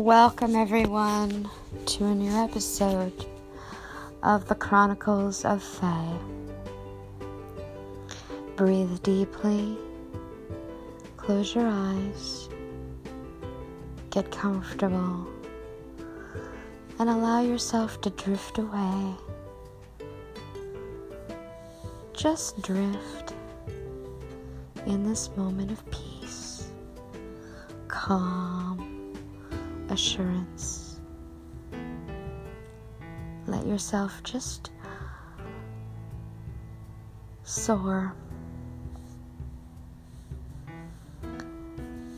Welcome, everyone, to a new episode of the Chronicles of Fae. Breathe deeply, close your eyes, get comfortable, and allow yourself to drift away. Just drift in this moment of peace, calm assurance. Let yourself just soar.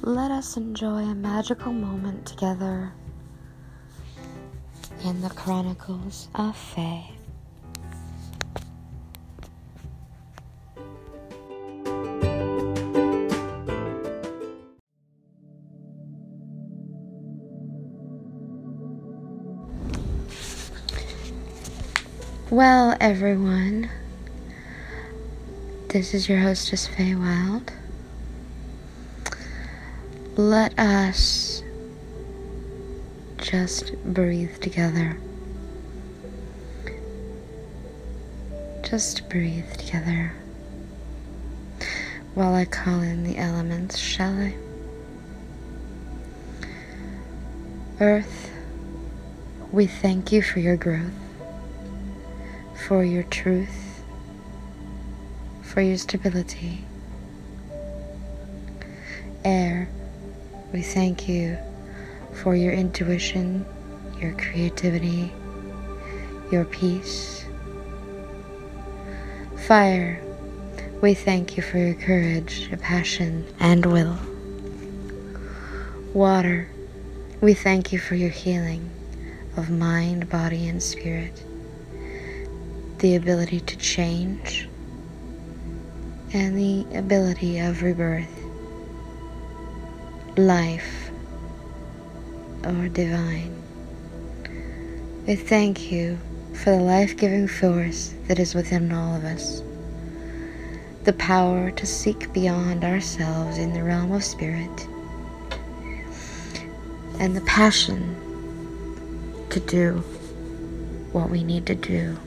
Let us enjoy a magical moment together in the Chronicles of Fae. Well, everyone, this is your hostess Faye Wild. Let us just breathe together. Just breathe together while I call in the elements, shall I? Earth, we thank you for your growth for your truth, for your stability. Air, we thank you for your intuition, your creativity, your peace. Fire, we thank you for your courage, your passion, and will. Water, we thank you for your healing of mind, body, and spirit the ability to change, and the ability of rebirth, life, or divine. We thank you for the life giving force that is within all of us, the power to seek beyond ourselves in the realm of spirit, and the passion to do what we need to do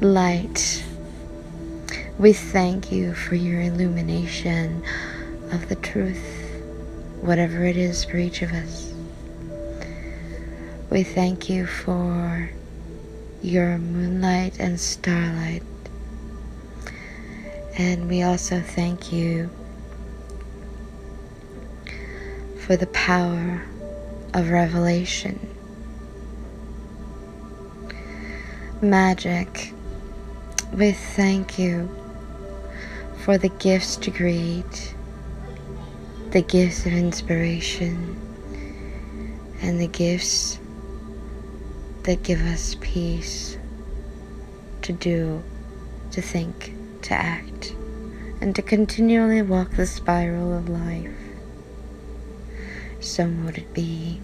light. We thank you for your illumination of the truth, whatever it is for each of us. We thank you for your moonlight and starlight. And we also thank you for the power of revelation. Magic we thank you for the gifts to create, the gifts of inspiration, and the gifts that give us peace to do, to think, to act, and to continually walk the spiral of life. So mote it be.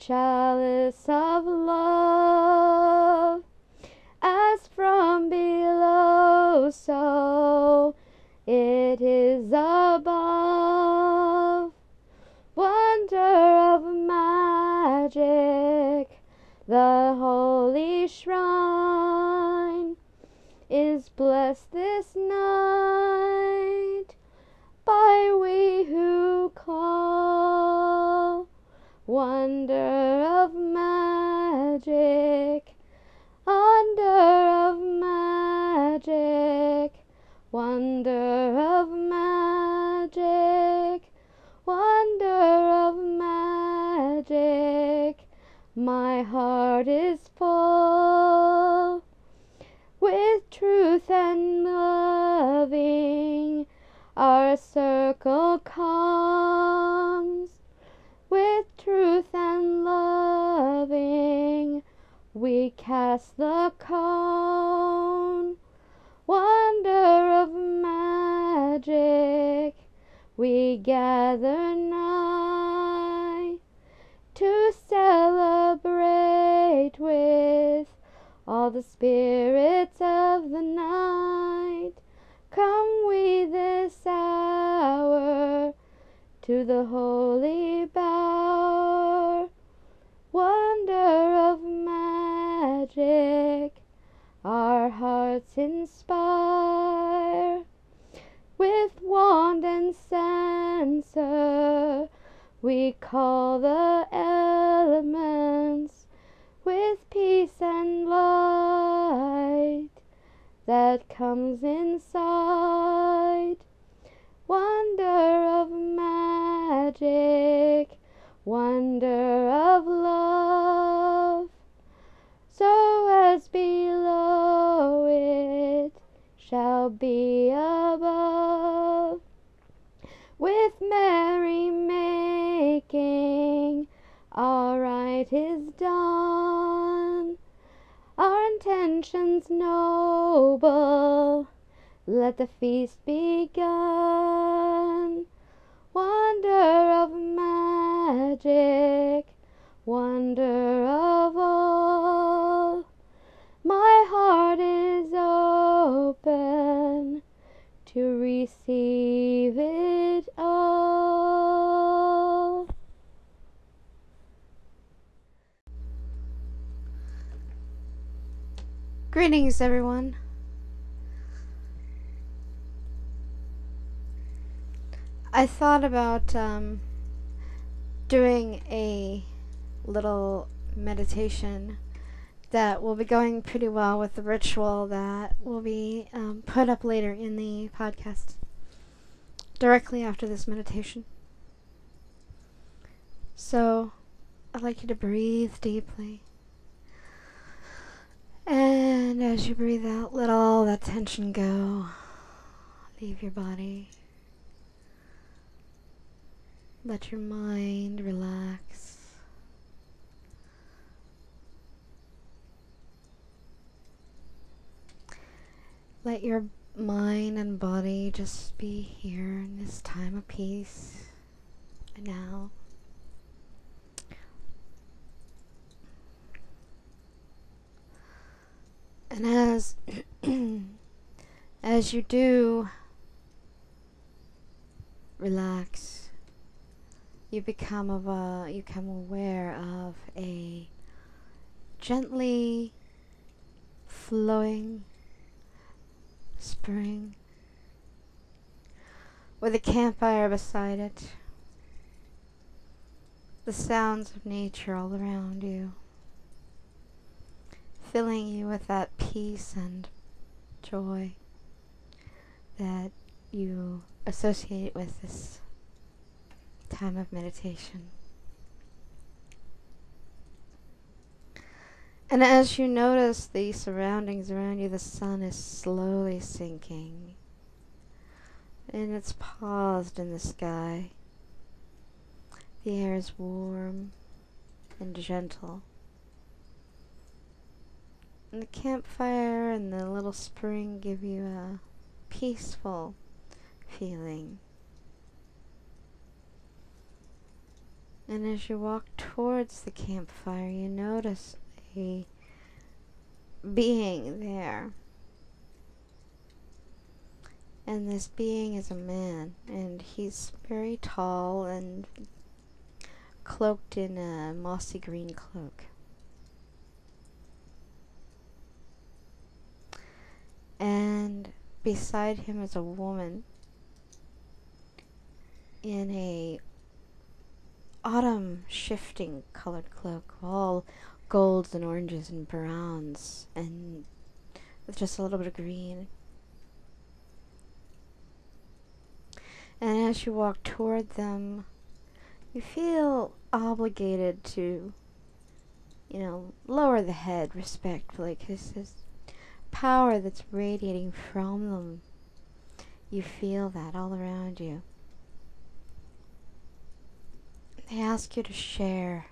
Chalice of love, as from below, so it is above. Wonder of magic, the holy shrine is blessed Wonder of magic, under of magic, wonder of magic, wonder of magic. My heart is full with truth and loving. Our circle comes cast the cone, wonder of magic. We gather nigh to celebrate with all the spirits of the night. Come we this hour to the holy bower. Magic, our hearts inspire. With wand and censer, we call the elements with peace and light that comes inside. Wonder of magic, wonder of love, shall be above. With merry making, our rite is done. Our intentions noble, let the feast begun. Wonder of magic, wonder of receive it all. Greetings, everyone. I thought about um, doing a little meditation that will be going pretty well with the ritual that will be um, put up later in the podcast directly after this meditation. So, I'd like you to breathe deeply. And as you breathe out, let all that tension go. leave your body. Let your mind relax. Let your mind and body just be here in this time of peace and now. And as as you do relax, you become of a you become aware of a gently flowing spring with a campfire beside it, the sounds of nature all around you, filling you with that peace and joy that you associate with this time of meditation. And as you notice the surroundings around you, the sun is slowly sinking. And it's paused in the sky. The air is warm and gentle. And the campfire and the little spring give you a peaceful feeling. And as you walk towards the campfire, you notice a being there. And this being is a man, and he's very tall and cloaked in a mossy green cloak. And beside him is a woman in a autumn shifting colored cloak, all golds and oranges and browns and with just a little bit of green. And as you walk toward them, you feel obligated to, you know, lower the head respectfully because there's power that's radiating from them. You feel that all around you. They ask you to share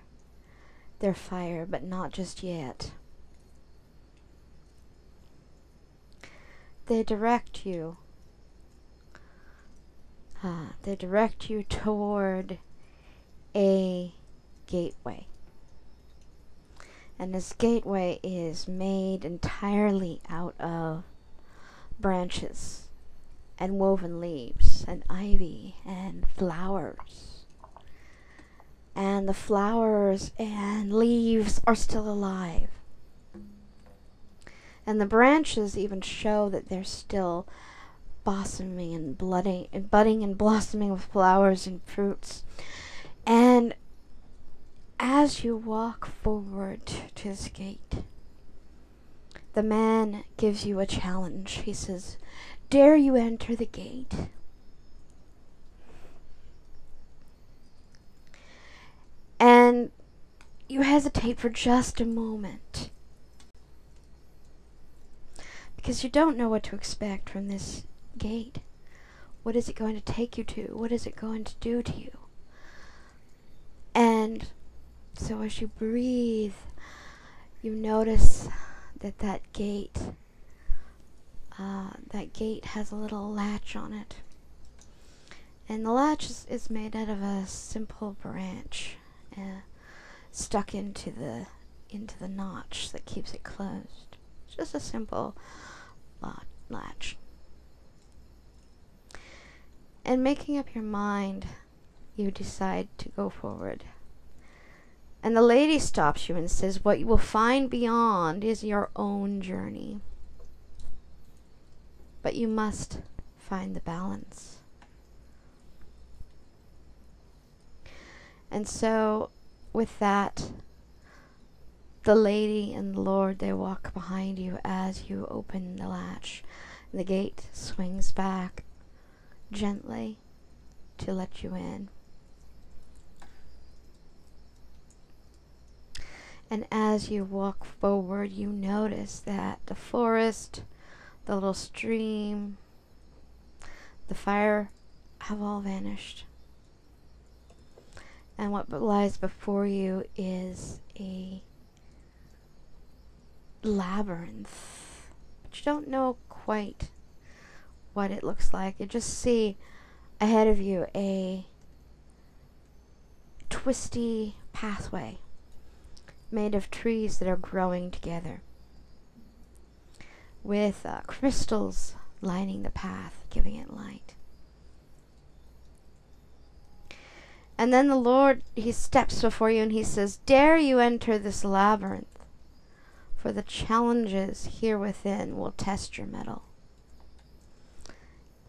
their fire, but not just yet. They direct you. Uh, they direct you toward a gateway. And this gateway is made entirely out of branches and woven leaves and ivy and flowers and the flowers and leaves are still alive. And the branches even show that they're still blossoming and blooding and budding and blossoming with flowers and fruits. And as you walk forward to this gate, the man gives you a challenge. He says, Dare you enter the gate? And you hesitate for just a moment. Because you don't know what to expect from this gate. What is it going to take you to? What is it going to do to you? And so as you breathe, you notice that that gate, uh, that gate has a little latch on it. And the latch is, is made out of a simple branch uh, stuck into the into the notch that keeps it closed. Just a simple latch. And making up your mind, you decide to go forward. And the lady stops you and says, What you will find beyond is your own journey. But you must find the balance. And so, with that, the lady and the Lord they walk behind you as you open the latch. The gate swings back gently to let you in. And as you walk forward, you notice that the forest, the little stream, the fire have all vanished. And what lies before you is a labyrinth. But you don't know quite what it looks like. You just see ahead of you a twisty pathway made of trees that are growing together with uh, crystals lining the path, giving it light. And then the Lord, He steps before you and He says, Dare you enter this labyrinth, for the challenges here within will test your mettle.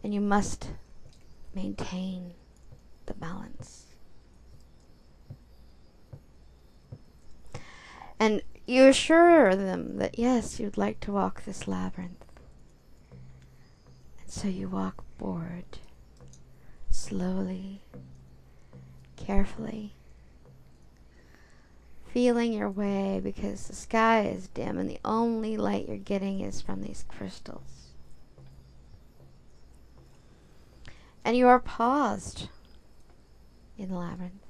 And you must maintain the balance. And you assure them that yes, you'd like to walk this labyrinth. And so you walk forward, slowly, carefully, feeling your way because the sky is dim and the only light you're getting is from these crystals. And you are paused in the labyrinth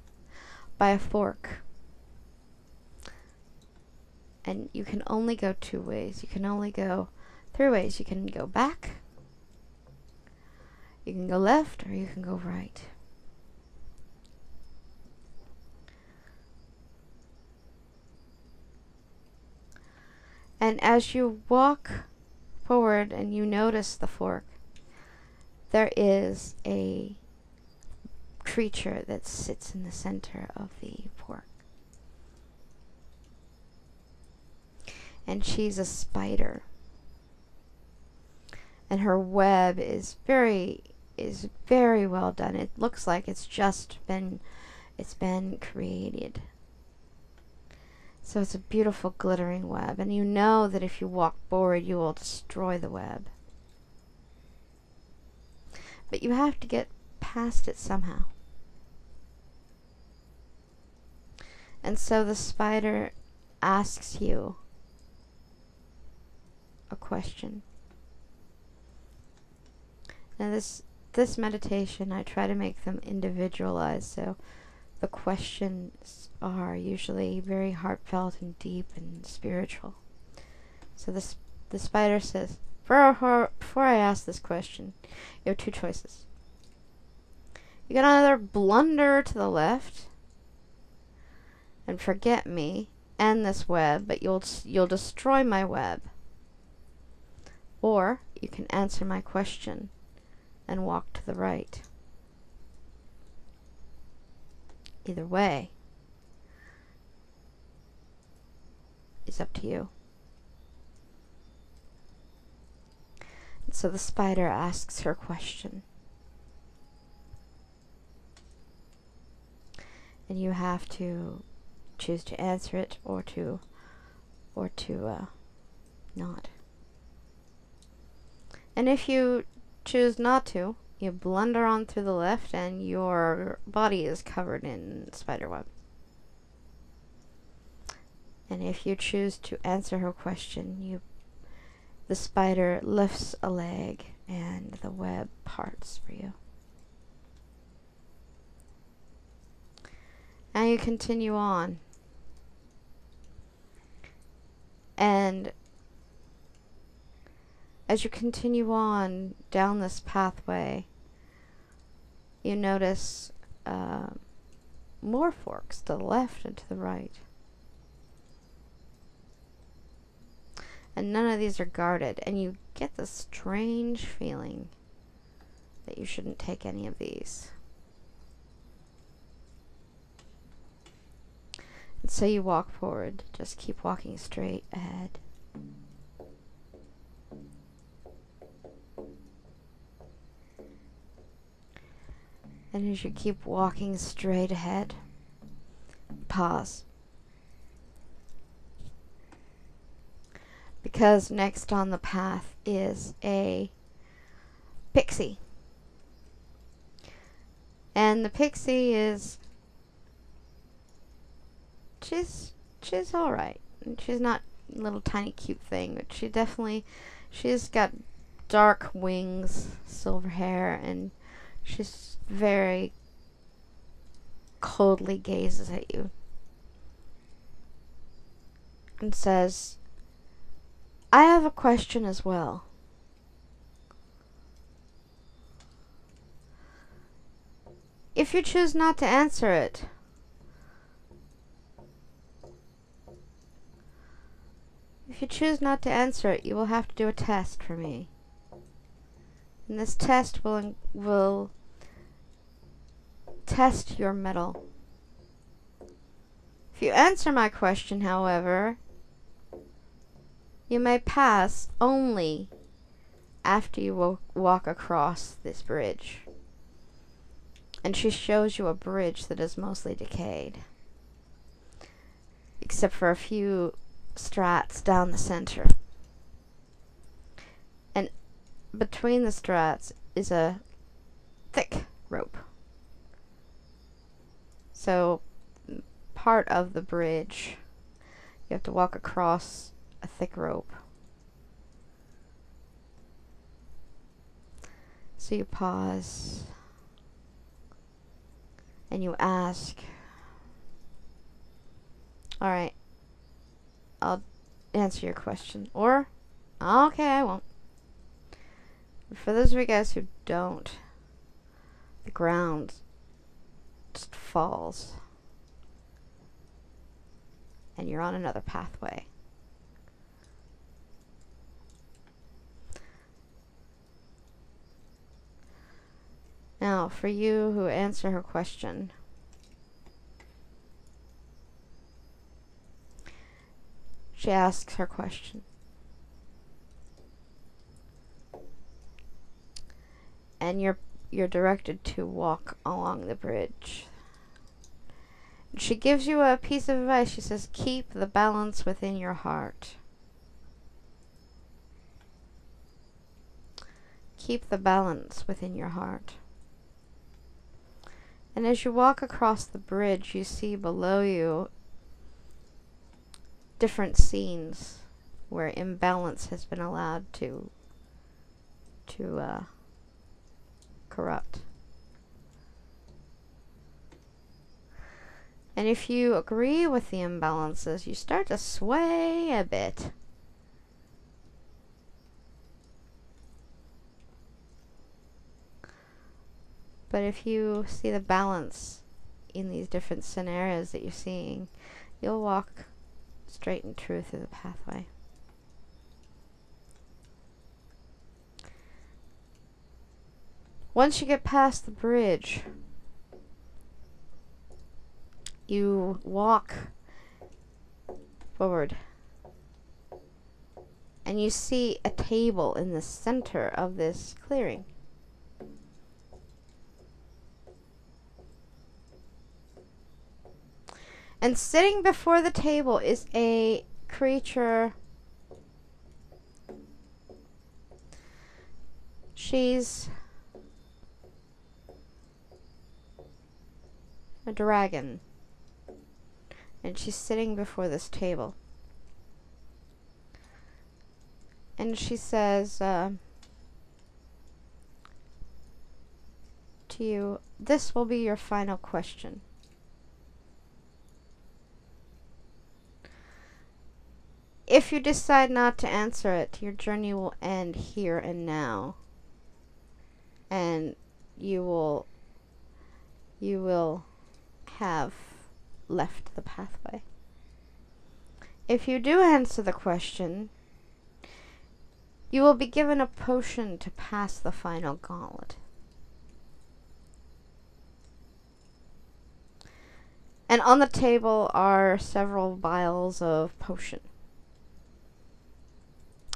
by a fork and you can only go two ways. You can only go three ways. You can go back, you can go left, or you can go right. And as you walk forward and you notice the fork, there is a creature that sits in the center of the fork. and she's a spider. And her web is very is very well done. It looks like it's just been it's been created. So it's a beautiful glittering web and you know that if you walk forward you will destroy the web. But you have to get past it somehow. And so the spider asks you a question. Now this this meditation I try to make them individualized so the questions are usually very heartfelt and deep and spiritual. So this the spider says, before, before I ask this question, you have two choices. You can either blunder to the left and forget me and this web, but you'll you'll destroy my web. Or you can answer my question and walk to the right. Either way is up to you. And so the spider asks her question. And you have to choose to answer it or to or to uh, not. And if you choose not to, you blunder on through the left and your body is covered in spider spiderweb. And if you choose to answer her question, you the spider lifts a leg and the web parts for you. And you continue on. And as you continue on down this pathway, you notice uh, more forks to the left and to the right. And none of these are guarded, and you get this strange feeling that you shouldn't take any of these. And so you walk forward, just keep walking straight ahead. And as you keep walking straight ahead, pause. Because next on the path is a pixie. And the pixie is she's she's alright. She's not a little tiny cute thing, but she definitely she's got dark wings, silver hair, and she's very coldly gazes at you and says, I have a question as well. If you choose not to answer it, if you choose not to answer it, you will have to do a test for me. And this test will will test your mettle. If you answer my question, however, you may pass only after you walk across this bridge. And she shows you a bridge that is mostly decayed, except for a few strats down the center. And between the strats is a thick rope. So, part of the bridge, you have to walk across a thick rope. So you pause and you ask, Alright, I'll answer your question. Or, okay, I won't. For those of you guys who don't, the ground just falls. And you're on another pathway. Now, for you who answer her question, she asks her question. And you're you're directed to walk along the bridge. She gives you a piece of advice. She says, "Keep the balance within your heart." Keep the balance within your heart. And as you walk across the bridge, you see below you different scenes where imbalance has been allowed to to uh, corrupt. And if you agree with the imbalances, you start to sway a bit. But if you see the balance in these different scenarios that you're seeing, you'll walk straight and true through the pathway. Once you get past the bridge, you walk forward and you see a table in the center of this clearing. And sitting before the table is a creature. She's a dragon. And she's sitting before this table. And she says uh, to you, This will be your final question. If you decide not to answer it, your journey will end here and now. And you will you will have left the pathway. If you do answer the question, you will be given a potion to pass the final gauntlet. And on the table are several vials of potion.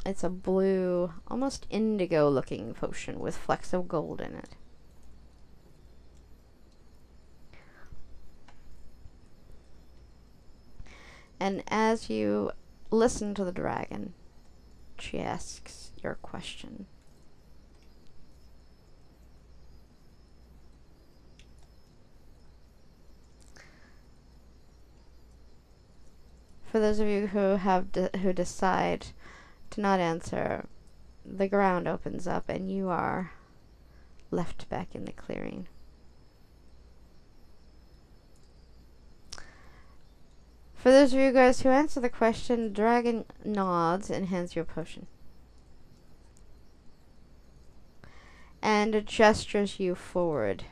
It's a blue, almost indigo looking potion with flecks of gold in it. And as you listen to the dragon, she asks your question. For those of you who have de who decide to not answer, the ground opens up and you are left back in the clearing. For those of you guys who answer the question, dragon nods and hands you a potion. And gestures you forward.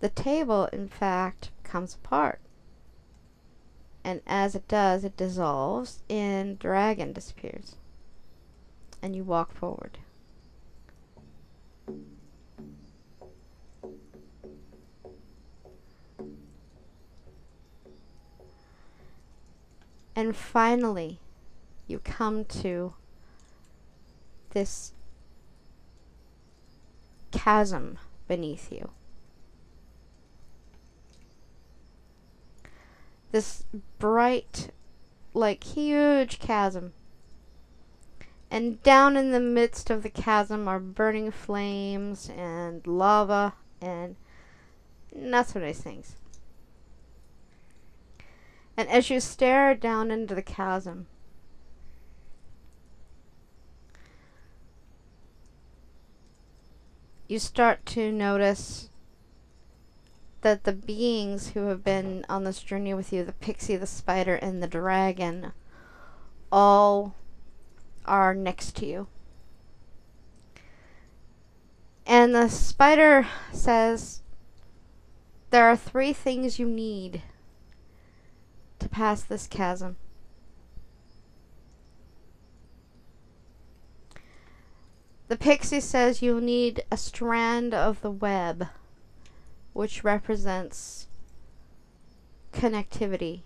The table, in fact, comes apart. And as it does, it dissolves and dragon disappears. And you walk forward. And finally, you come to this chasm beneath you. This bright, like huge chasm. And down in the midst of the chasm are burning flames and lava and not so nice things. And as you stare down into the chasm, you start to notice that the beings who have been on this journey with you the pixie, the spider, and the dragon all are next to you. And the spider says, There are three things you need to pass this chasm. The pixie says you'll need a strand of the web, which represents connectivity.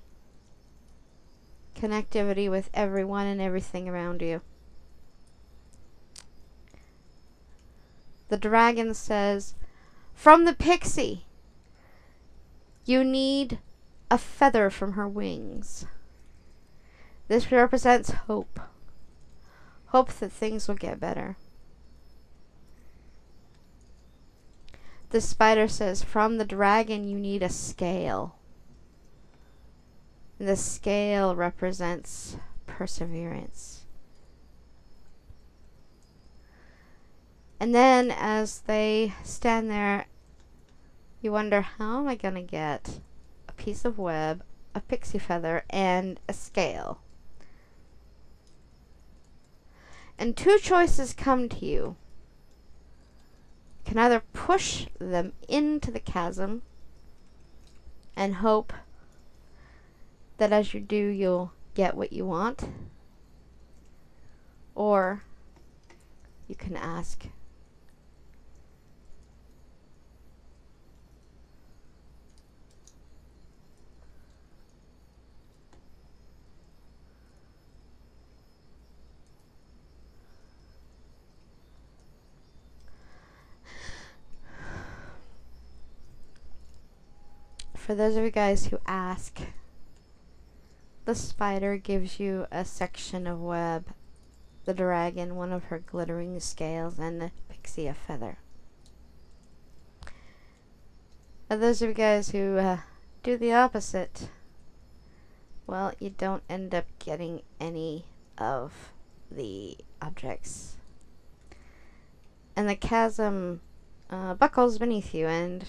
Connectivity with everyone and everything around you. The dragon says, From the pixie, you need a feather from her wings. This represents hope. Hope that things will get better. The spider says, From the dragon, you need a scale. The scale represents perseverance. And then, as they stand there, you wonder, how am I going to get a piece of web, a pixie feather, and a scale. And two choices come to you. Can either push them into the chasm and hope that as you do, you'll get what you want. Or you can ask for those of you guys who ask, the spider gives you a section of web, the dragon one of her glittering scales, and the pixie a feather. And those of you guys who uh, do the opposite, well, you don't end up getting any of the objects. And the chasm uh, buckles beneath you, and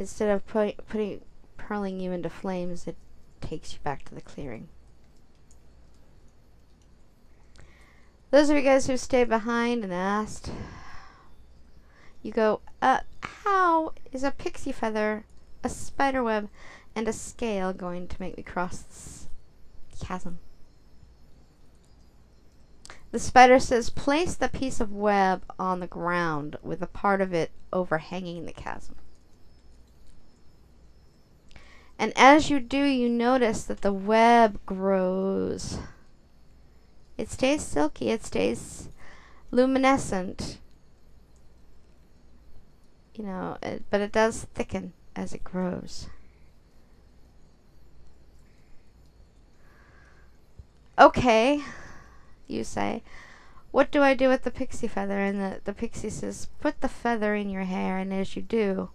Instead of put, putting hurling you into flames, it takes you back to the clearing. Those of you guys who stayed behind and asked, you go, uh, how is a pixie feather, a spider web, and a scale going to make me cross this chasm? The spider says, place the piece of web on the ground with a part of it overhanging the chasm. And as you do, you notice that the web grows. It stays silky, it stays luminescent. You know, it, but it does thicken as it grows. Okay, you say. What do I do with the pixie feather? And the, the pixie says, put the feather in your hair, and as you do,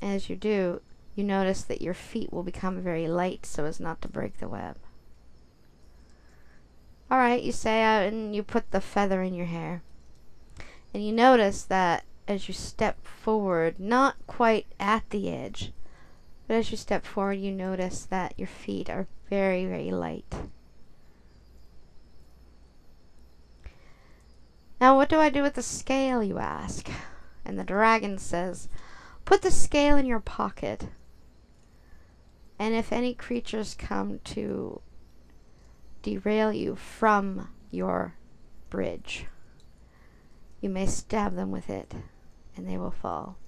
as you do, you notice that your feet will become very light so as not to break the web. All right, you say and you put the feather in your hair. And you notice that as you step forward, not quite at the edge, but as you step forward, you notice that your feet are very, very light. Now, what do I do with the scale, you ask? And the dragon says, Put the scale in your pocket. And if any creatures come to derail you from your bridge, you may stab them with it and they will fall.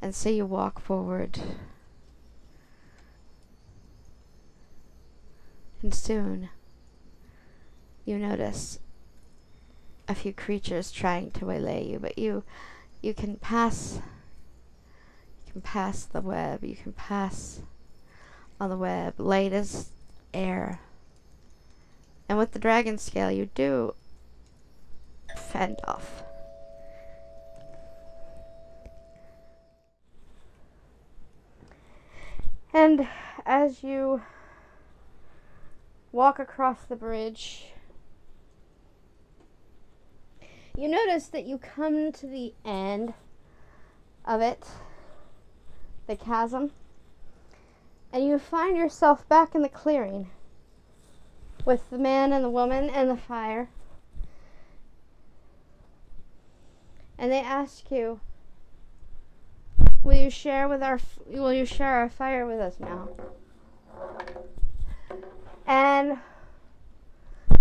And so you walk forward. And soon you notice a few creatures trying to waylay you, but you you can pass can pass the web, you can pass on the web, light as air. And with the dragon scale you do fend off. And as you walk across the bridge, you notice that you come to the end of it, the chasm, and you find yourself back in the clearing with the man and the woman and the fire. And they ask you, "Will you share with our will you share our fire with us now?" And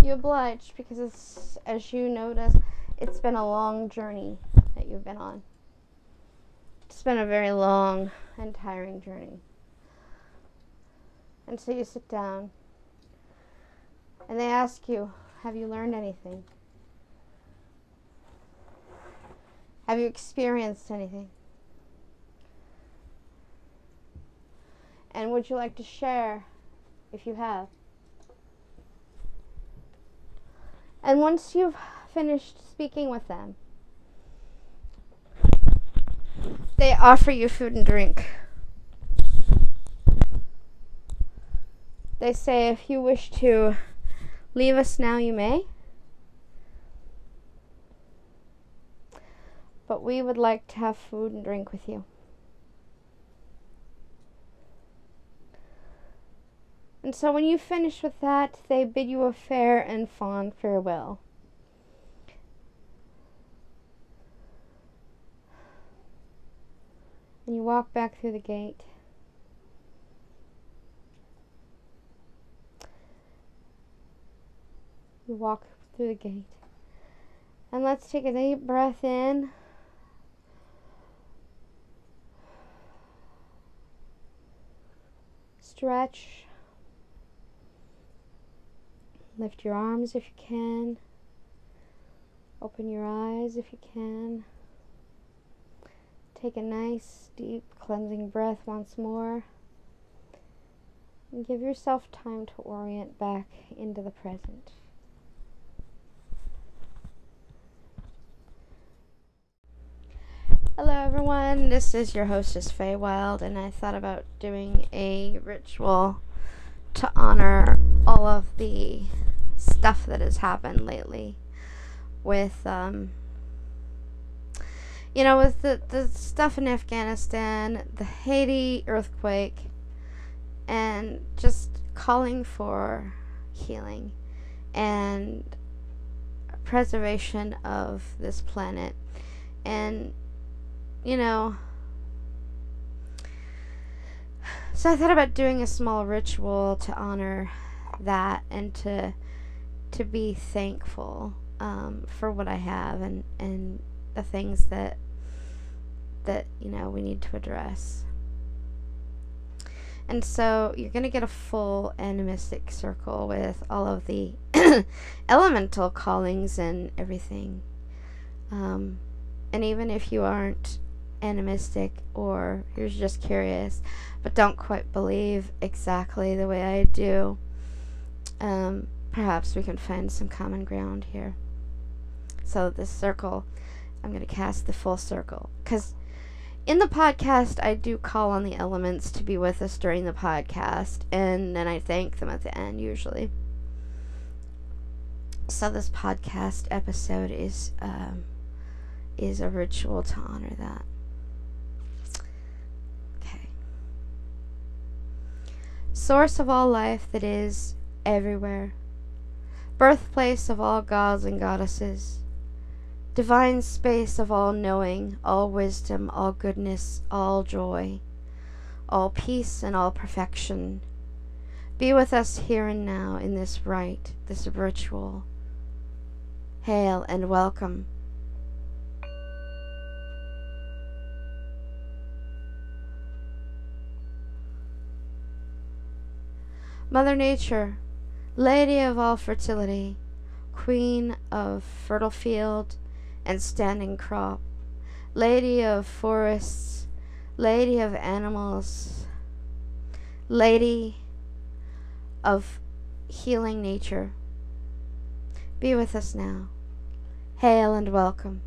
you oblige because it's as you notice it's been a long journey that you've been on. It's been a very long and tiring journey. And so you sit down and they ask you, Have you learned anything? Have you experienced anything? And would you like to share if you have? And once you've finished speaking with them, they offer you food and drink. They say, if you wish to leave us now, you may. But we would like to have food and drink with you. And so when you finish with that, they bid you a fair and fond farewell. And you walk back through the gate. You walk through the gate. And let's take a deep breath in. Stretch. Lift your arms if you can. Open your eyes if you can. Take a nice, deep, cleansing breath once more. And give yourself time to orient back into the present. Hello, everyone. This is your hostess, Faye Wild, and I thought about doing a ritual to honor all of the stuff that has happened lately with um, you know, with the, the stuff in Afghanistan, the Haiti earthquake, and just calling for healing and preservation of this planet. And, you know, so I thought about doing a small ritual to honor that and to to be thankful um, for what I have and, and the things that that you know we need to address. And so you're going to get a full animistic circle with all of the elemental callings and everything. Um, and even if you aren't animistic or you're just curious but don't quite believe exactly the way I do, um, perhaps we can find some common ground here. So this circle I'm going to cast the full circle. Because in the podcast, I do call on the elements to be with us during the podcast, and then I thank them at the end, usually. So this podcast episode is um, is a ritual to honor that. Okay. Source of all life that is everywhere, birthplace of all gods and goddesses divine space of all knowing, all wisdom, all goodness, all joy, all peace, and all perfection. Be with us here and now in this rite, this ritual. Hail and welcome. Mother Nature, Lady of all fertility, Queen of fertile field, and standing crop, lady of forests, lady of animals, lady of healing nature. Be with us now. Hail and welcome.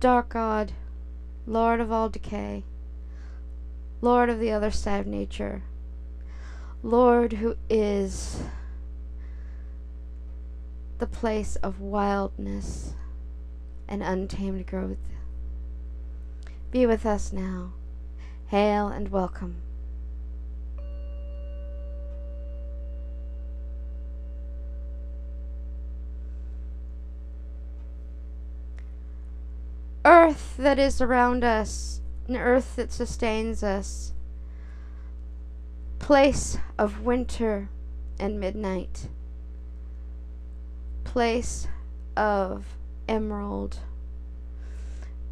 Dark God, Lord of all decay, Lord of the other side of nature, Lord, who is the place of wildness and untamed growth. Be with us now. Hail and welcome. Earth that is around us, an earth that sustains us place of winter and midnight, place of emerald,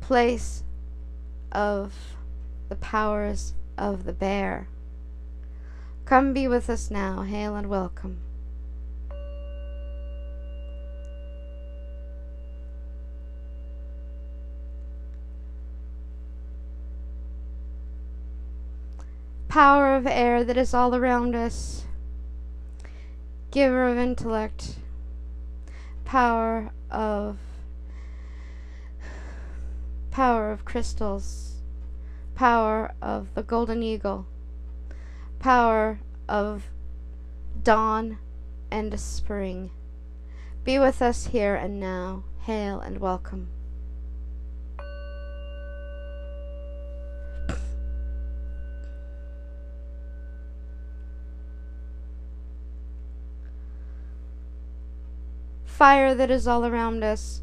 place of the powers of the bear. Come be with us now, hail and welcome. Power of air that is all around us, giver of intellect, power of power of crystals, power of the golden eagle, power of dawn and spring. Be with us here and now. Hail and welcome. Fire that is all around us,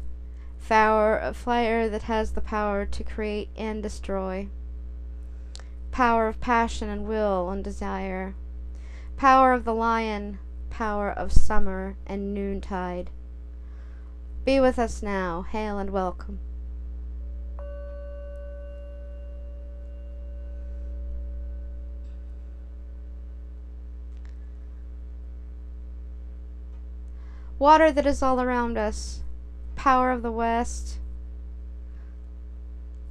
fire, fire that has the power to create and destroy, power of passion and will and desire, power of the lion, power of summer and noontide. Be with us now, hail and welcome. Water that is all around us, power of the West,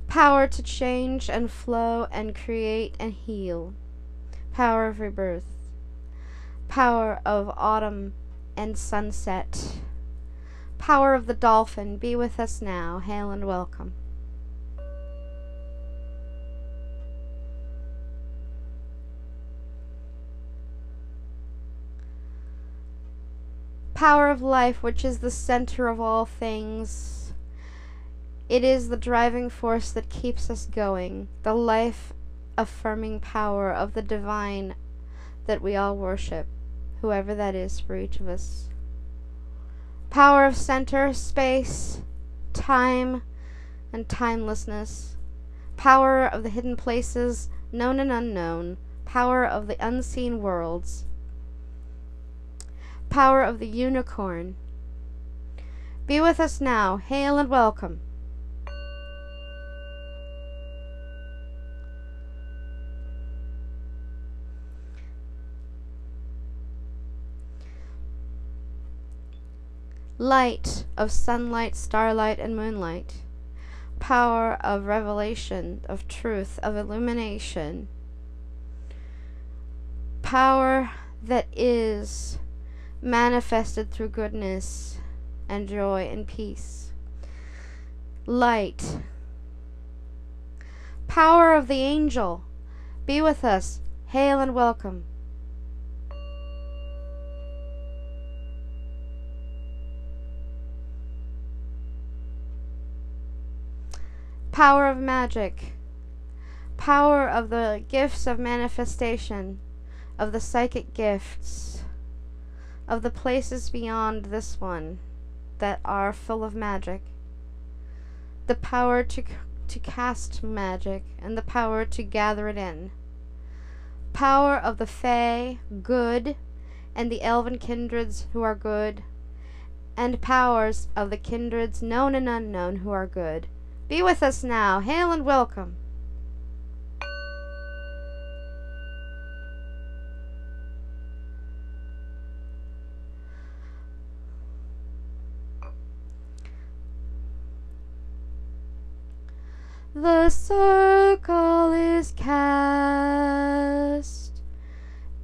power to change and flow and create and heal, power of rebirth, power of autumn and sunset, power of the dolphin, be with us now, hail and welcome. Power of life, which is the center of all things. It is the driving force that keeps us going, the life affirming power of the divine that we all worship, whoever that is for each of us. Power of center, space, time, and timelessness. Power of the hidden places, known and unknown. Power of the unseen worlds power of the unicorn. Be with us now. Hail and welcome. Light of sunlight, starlight, and moonlight. Power of revelation, of truth, of illumination. Power that is manifested through goodness and joy and peace. Light, power of the angel, be with us. Hail and welcome. Power of magic, power of the gifts of manifestation, of the psychic gifts, of the places beyond this one that are full of magic, the power to, to cast magic, and the power to gather it in, power of the Fae, good, and the elven kindreds who are good, and powers of the kindreds known and unknown who are good be with us now. Hail and welcome. Circle is cast,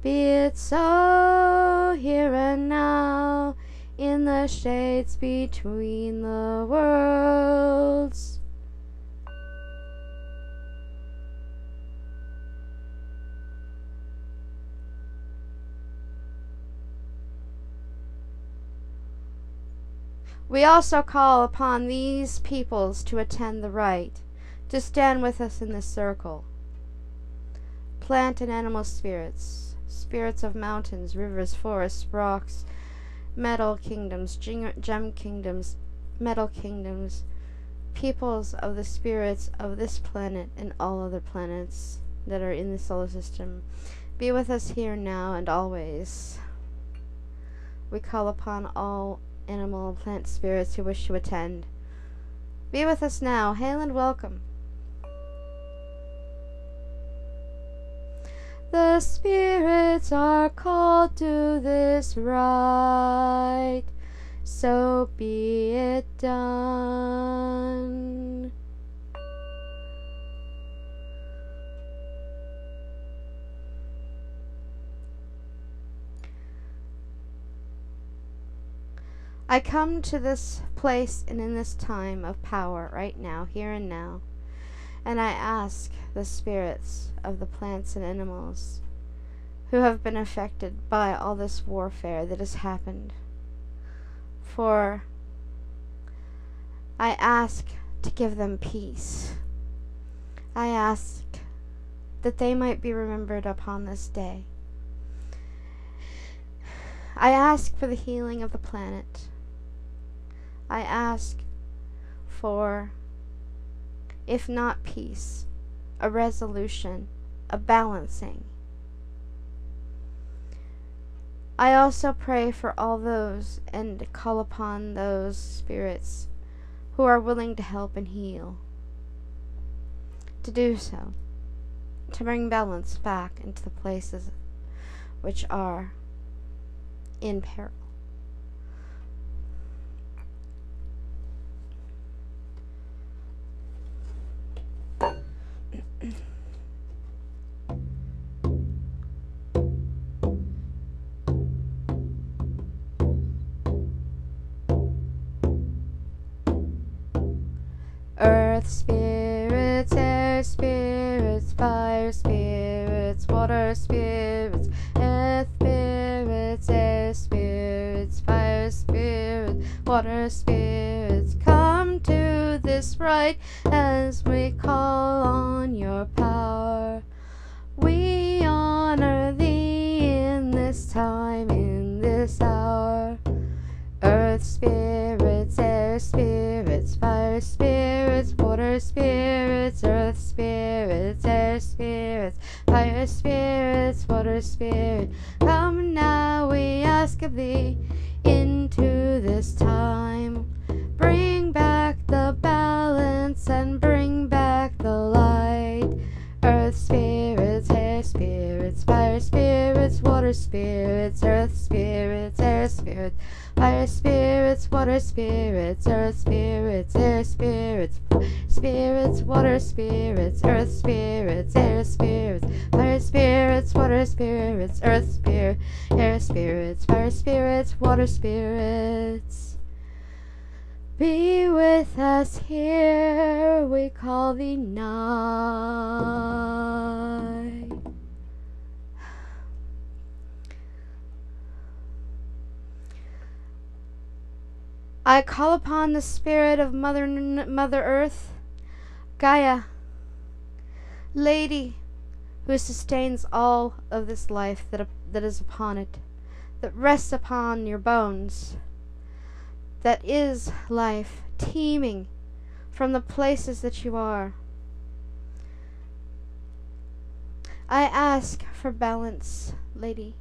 be it so here and now, in the shades between the worlds. We also call upon these peoples to attend the rite, to stand with us in this circle. Plant and animal spirits, spirits of mountains, rivers, forests, rocks, metal kingdoms, gem kingdoms, metal kingdoms, peoples of the spirits of this planet and all other planets that are in the solar system, be with us here now and always. We call upon all animal and plant spirits who wish to attend. Be with us now. Hail and welcome. The spirits are called to this rite, so be it done. I come to this place and in this time of power right now, here and now, and I ask the spirits of the plants and animals who have been affected by all this warfare that has happened. For I ask to give them peace. I ask that they might be remembered upon this day. I ask for the healing of the planet. I ask for, if not peace, a resolution, a balancing. I also pray for all those and call upon those spirits who are willing to help and heal. To do so, to bring balance back into the places which are in peril. Earth spirits, air spirits, fire spirits, water spirits, earth spirits, air spirits, fire spirits, water spirits, come to this rite as we call on your power. We honor thee in this time, in this hour. Earth spirits, air spirits, fire spirits, water spirits, earth spirits, air spirits, fire spirits, water spirit. Come now, we ask of thee, into this time. Bring back the balance and bring back the light. Earth spirits, air spirits, fire spirits, water spirits, earth spirits, air spirits fire spirits, water spirits, earth spirits, air spirits, spirits, water spirits, earth spirits, air spirits, fire spirits, water spirits, earth spirit, air spirits, fire spirits, water spirits. Be with us here, we call thee nigh. I call upon the spirit of Mother Mother Earth, Gaia, Lady, who sustains all of this life that that is upon it, that rests upon your bones, that is life, teeming from the places that you are. I ask for balance, Lady.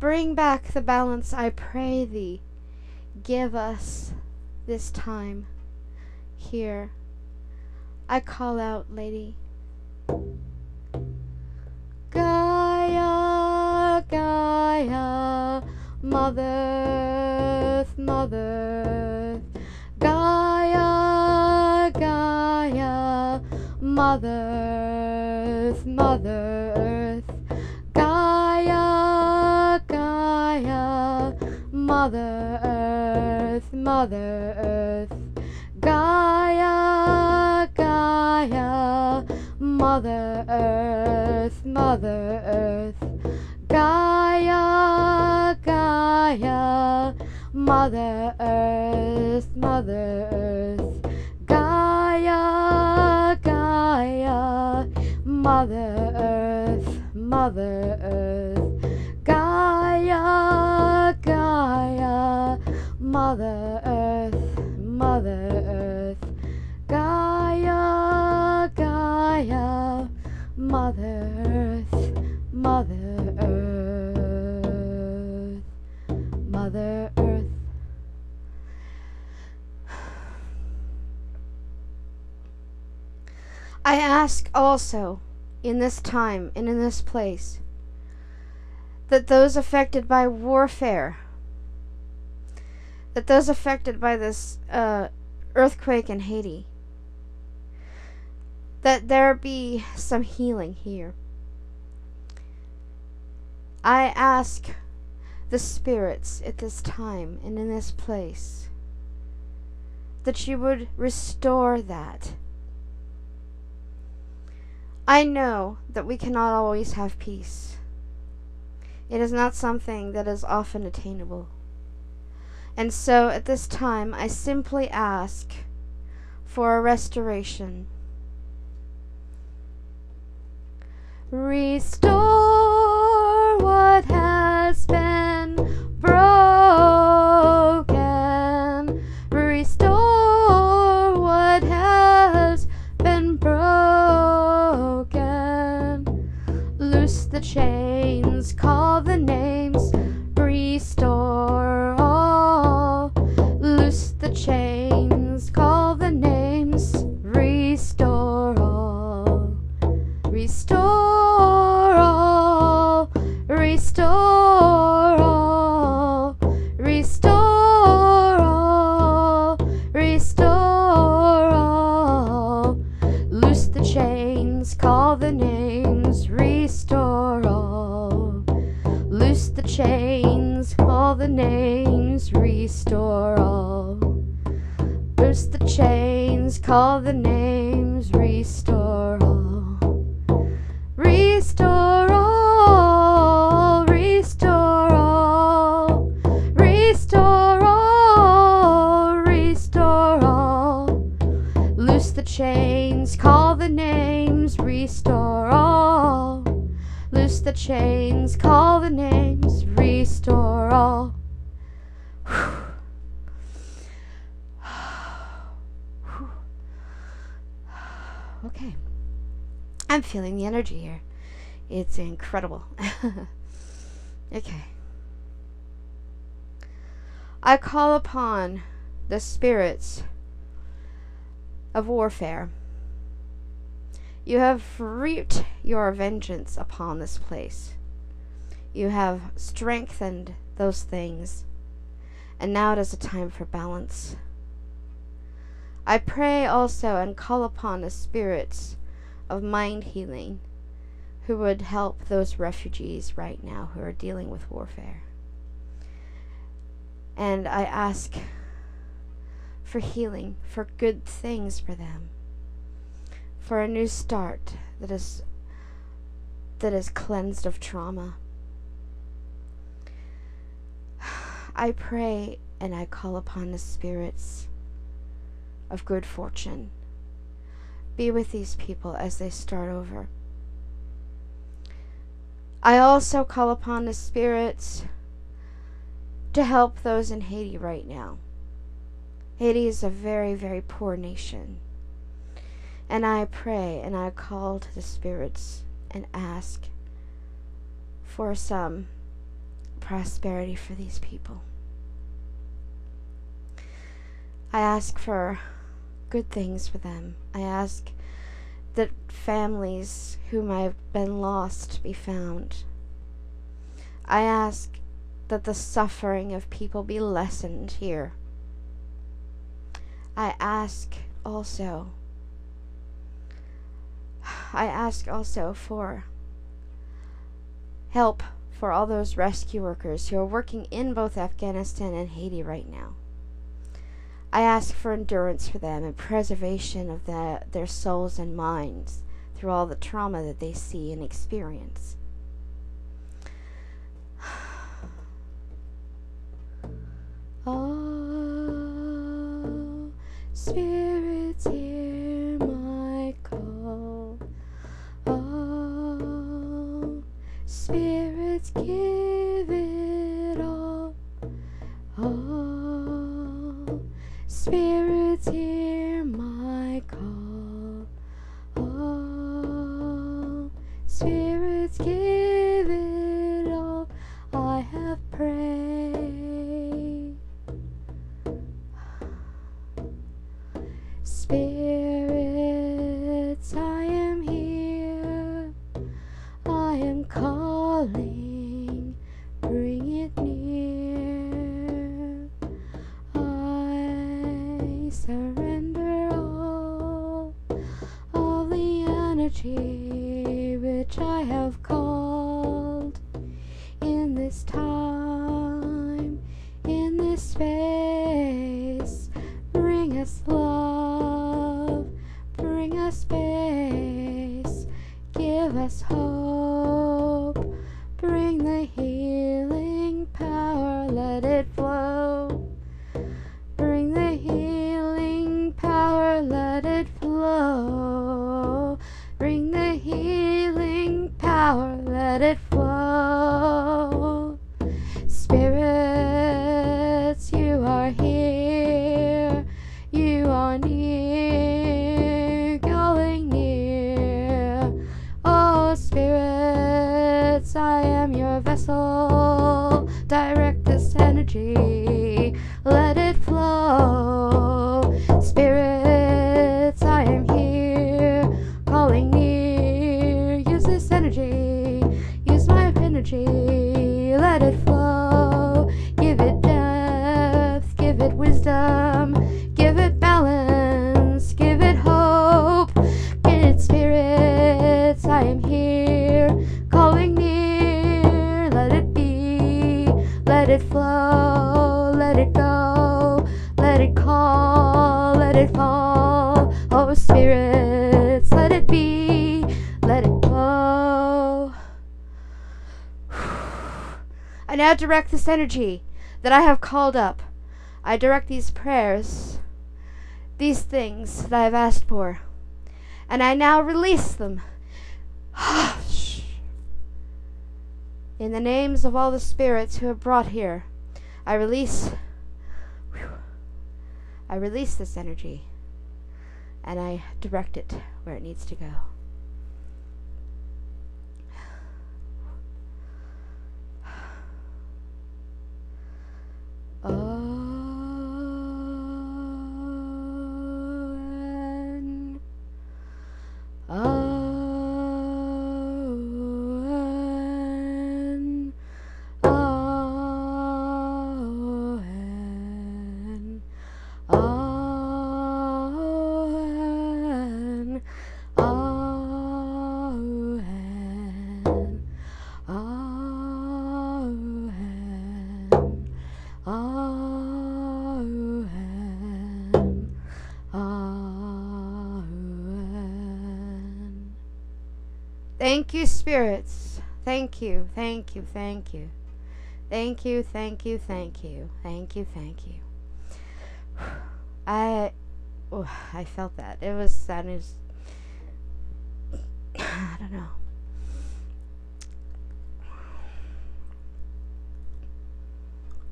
Bring back the balance, I pray thee give us this time here. I call out, lady. Gaia, Gaia, Mother, Mother. Gaia, Gaia, Mother, Mother. Mother. Earth, Mother Earth, Gaia, Gaia, Mother Earth, Mother Earth, Gaia, Gaia, Mother Earth, Mother Earth, Gaia, Gaia, Mother Earth, Mother Earth, Gaia, Gaia. Mother Earth, Mother Earth, Gaia, Gaia, Mother Earth, Mother Earth, Mother Earth. I ask also in this time and in this place that those affected by warfare that those affected by this uh, earthquake in Haiti, that there be some healing here. I ask the spirits at this time and in this place that you would restore that. I know that we cannot always have peace. It is not something that is often attainable. And so at this time I simply ask for a restoration. Restore what has been broken. Restore what has been broken. Loose the chains, call the names, call the names, restore all. Restore all, restore all, restore all, restore all. Loose the chains, call the names, restore all. Loose the chains, call the names, The energy here. It's incredible. okay. I call upon the spirits of warfare. You have reaped your vengeance upon this place. You have strengthened those things. And now it is a time for balance. I pray also and call upon the spirits of mind healing who would help those refugees right now who are dealing with warfare. And I ask for healing, for good things for them, for a new start that is that is cleansed of trauma. I pray and I call upon the spirits of good fortune. Be with these people as they start over. I also call upon the spirits to help those in Haiti right now. Haiti is a very, very poor nation. And I pray and I call to the spirits and ask for some prosperity for these people. I ask for good things for them. I ask that families whom I have been lost be found. I ask that the suffering of people be lessened here. I ask also I ask also for help for all those rescue workers who are working in both Afghanistan and Haiti right now. I ask for endurance for them and preservation of the, their souls and minds through all the trauma that they see and experience. Oh, spirits, hear my call. Oh, spirits, give it all. Oh, spirits, hear my call. Oh, spirits, give energy which I have called in this time, in this space. Bring us love, bring us space, give us hope, this I direct this energy that I have called up. I direct these prayers, these things that I have asked for, and I now release them. In the names of all the spirits who have brought here, I release. I release this energy, and I direct it where it needs to go. Awen. Awen. Thank you, thank you, thank you. Thank you, thank you, thank you, thank you, thank you. I, oh, I felt that. It was, that is, I don't know.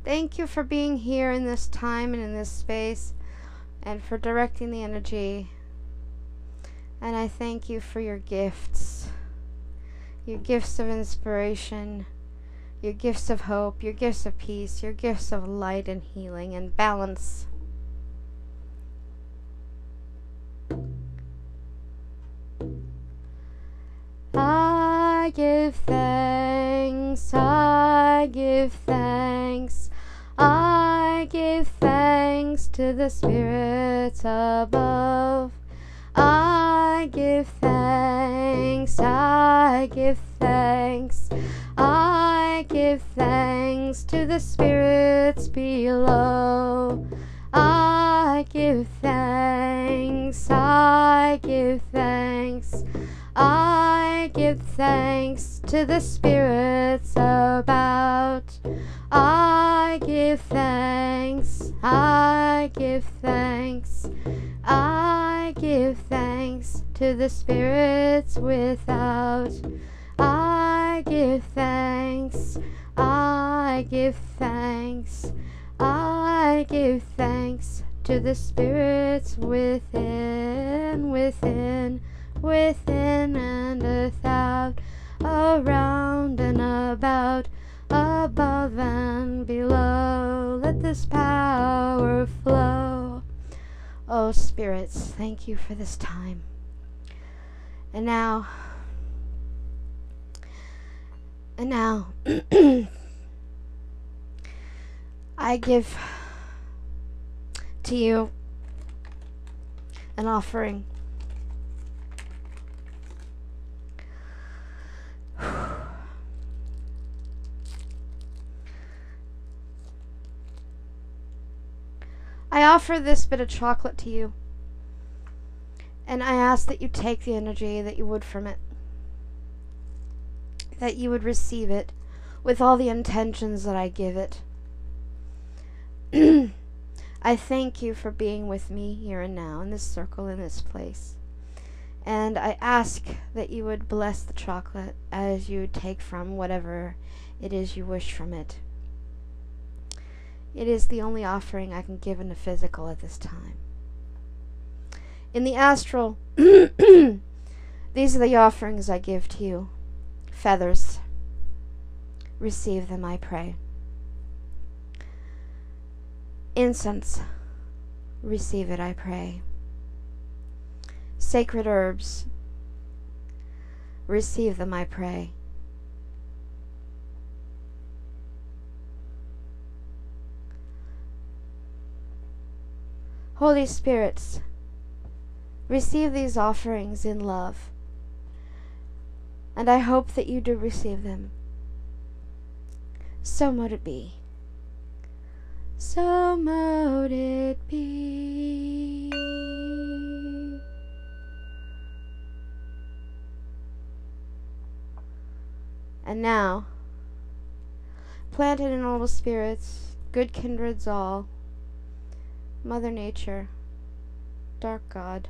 Thank you for being here in this time and in this space and for directing the energy. And I thank you for your gifts, your gifts of inspiration, your gifts of hope, your gifts of peace, your gifts of light and healing and balance. I give thanks, I give thanks, I give thanks to the spirits above. Thanks, I give thanks, I give thanks to the spirits below. I give thanks, I give thanks, I give thanks to the spirits about. I give thanks, I give thanks, I give thanks to the spirits without. I give thanks, I give thanks, I give thanks to the spirits within, within, within and without, around and about above and below. Let this power flow. Oh, spirits, thank you for this time. And now, and now, I give to you an offering. I offer this bit of chocolate to you. And I ask that you take the energy that you would from it. That you would receive it with all the intentions that I give it. I thank you for being with me here and now in this circle, in this place. And I ask that you would bless the chocolate as you take from whatever it is you wish from it. It is the only offering I can give in the physical at this time. In the astral, these are the offerings I give to you feathers. Receive them, I pray. Incense. Receive it, I pray. Sacred herbs. Receive them, I pray. Holy Spirits, receive these offerings in love, and I hope that you do receive them. So mote it be. So mote it be. And now, planted in noble spirits, good kindreds all, Mother Nature, Dark God.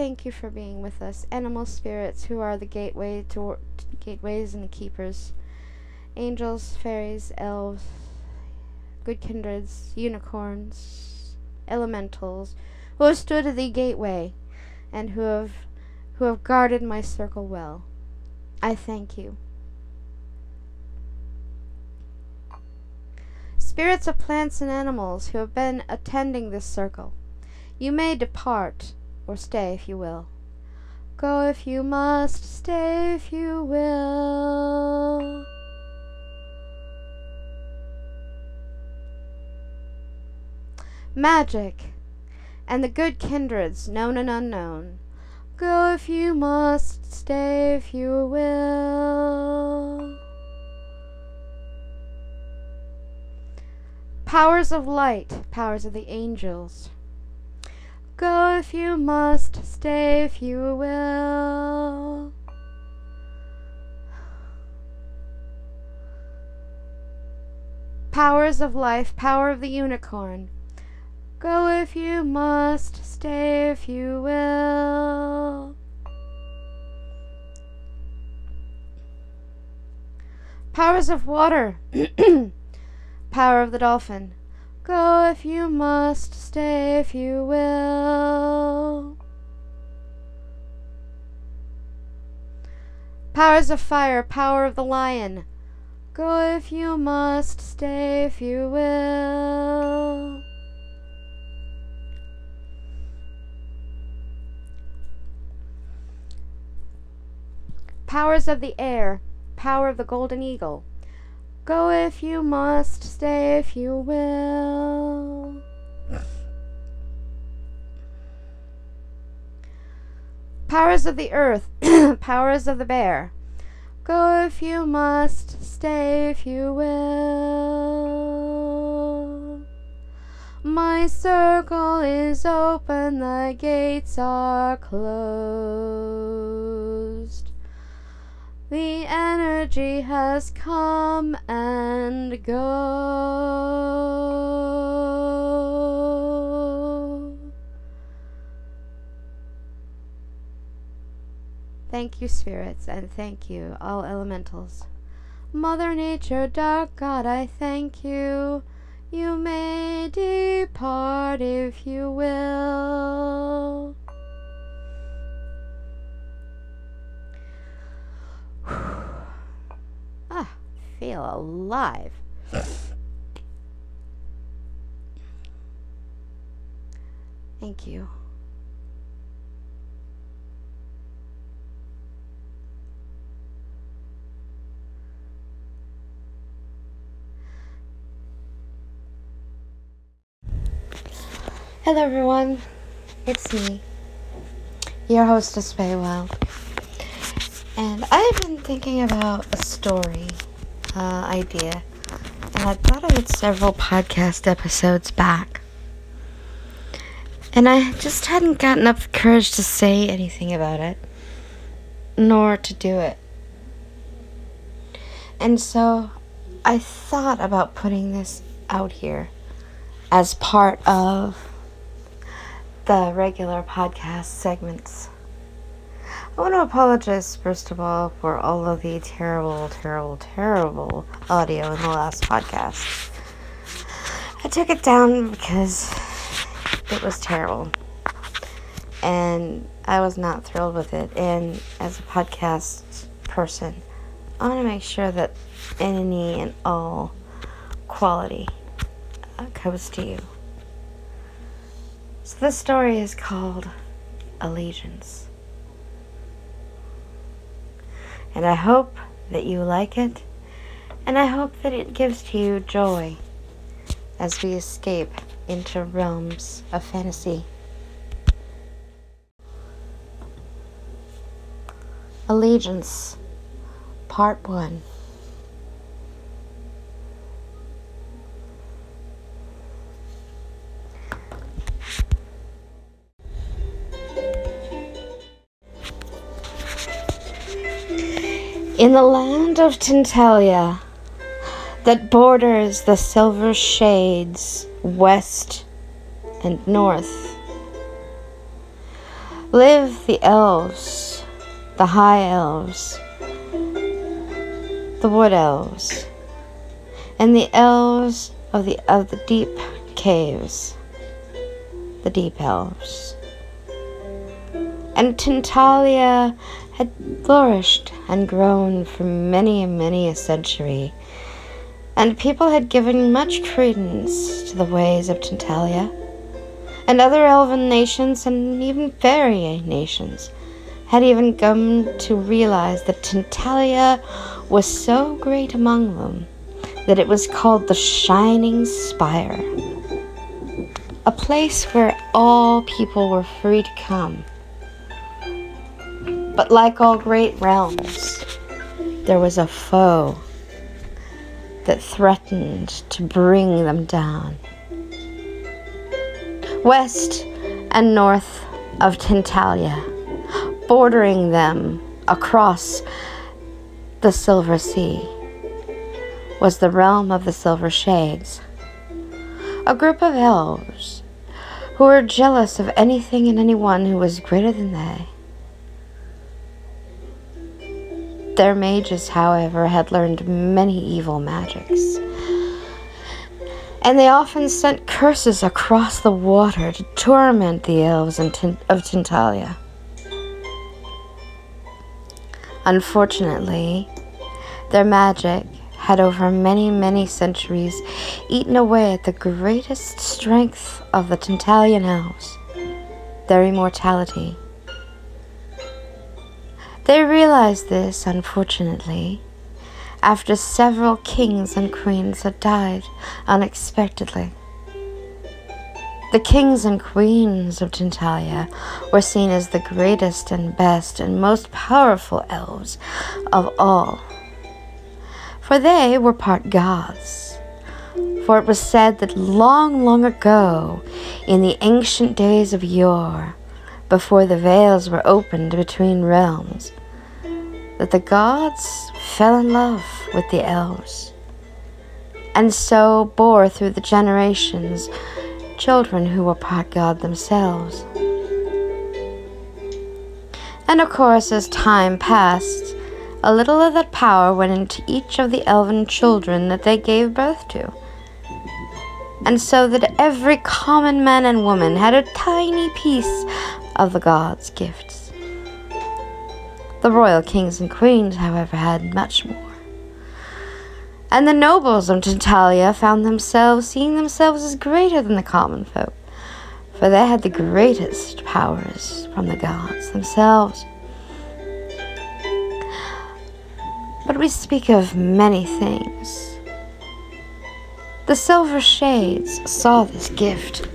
Thank you for being with us, animal spirits who are the gateway to gateways and the keepers, angels, fairies, elves, good kindreds, unicorns, elementals, who have stood at the gateway, and who have who have guarded my circle well. I thank you. spirits of plants and animals who have been attending this circle. You may depart, or stay if you will. Go if you must, stay if you will. Magic and the good kindreds, known and unknown. Go if you must, stay if you will. Powers of light, powers of the angels. Go if you must, stay if you will. Powers of life, power of the unicorn. Go if you must, stay if you will. Powers of water, power of the dolphin. Go if you must, stay if you will. Powers of fire, power of the lion. Go if you must, stay if you will. Powers of the air, power of the golden eagle. Go if you must, stay if you will. Powers of the earth, powers of the bear. Go if you must, stay if you will. My circle is open, the gates are closed. The energy has come and go. Thank you, spirits, and thank you, all elementals. Mother Nature, dark God, I thank you. You may depart if you will. ah, feel alive. Thank you. Hello, everyone. It's me, your hostess, Paywell. And I've been thinking about a story uh, idea, and I thought of it several podcast episodes back. And I just hadn't gotten up the courage to say anything about it, nor to do it. And so I thought about putting this out here as part of the regular podcast segments. I want to apologize, first of all, for all of the terrible, terrible, terrible audio in the last podcast. I took it down because it was terrible. And I was not thrilled with it. And as a podcast person, I want to make sure that any and all quality uh, comes to you. So this story is called Allegiance. And I hope that you like it, and I hope that it gives to you joy as we escape into realms of fantasy. Allegiance, Part 1. In the land of Tintalia, that borders the silver shades west and north, live the elves, the high elves, the wood elves, and the elves of the of the deep caves, the deep elves. And Tintalia had flourished and grown for many and many a century, and people had given much credence to the ways of Tintalia, and other elven nations and even fairy nations had even come to realize that Tintalia was so great among them that it was called the Shining Spire, a place where all people were free to come but like all great realms, there was a foe that threatened to bring them down. West and north of Tintalia, bordering them across the Silver Sea, was the realm of the Silver Shades, a group of elves who were jealous of anything and anyone who was greater than they. Their mages, however, had learned many evil magics. And they often sent curses across the water to torment the elves of Tintalia. Unfortunately, their magic had over many, many centuries eaten away at the greatest strength of the Tintalian elves, their immortality. They realized this, unfortunately, after several kings and queens had died unexpectedly. The kings and queens of Tintalia were seen as the greatest and best and most powerful elves of all, for they were part gods. For it was said that long, long ago, in the ancient days of yore, before the veils were opened between realms, that the gods fell in love with the elves, and so bore through the generations children who were part god themselves. And of course, as time passed, a little of that power went into each of the elven children that they gave birth to. And so that every common man and woman had a tiny piece of the gods' gifts. The royal kings and queens, however, had much more. And the nobles of Tintalia found themselves seeing themselves as greater than the common folk, for they had the greatest powers from the gods themselves. But we speak of many things. The Silver Shades saw this gift.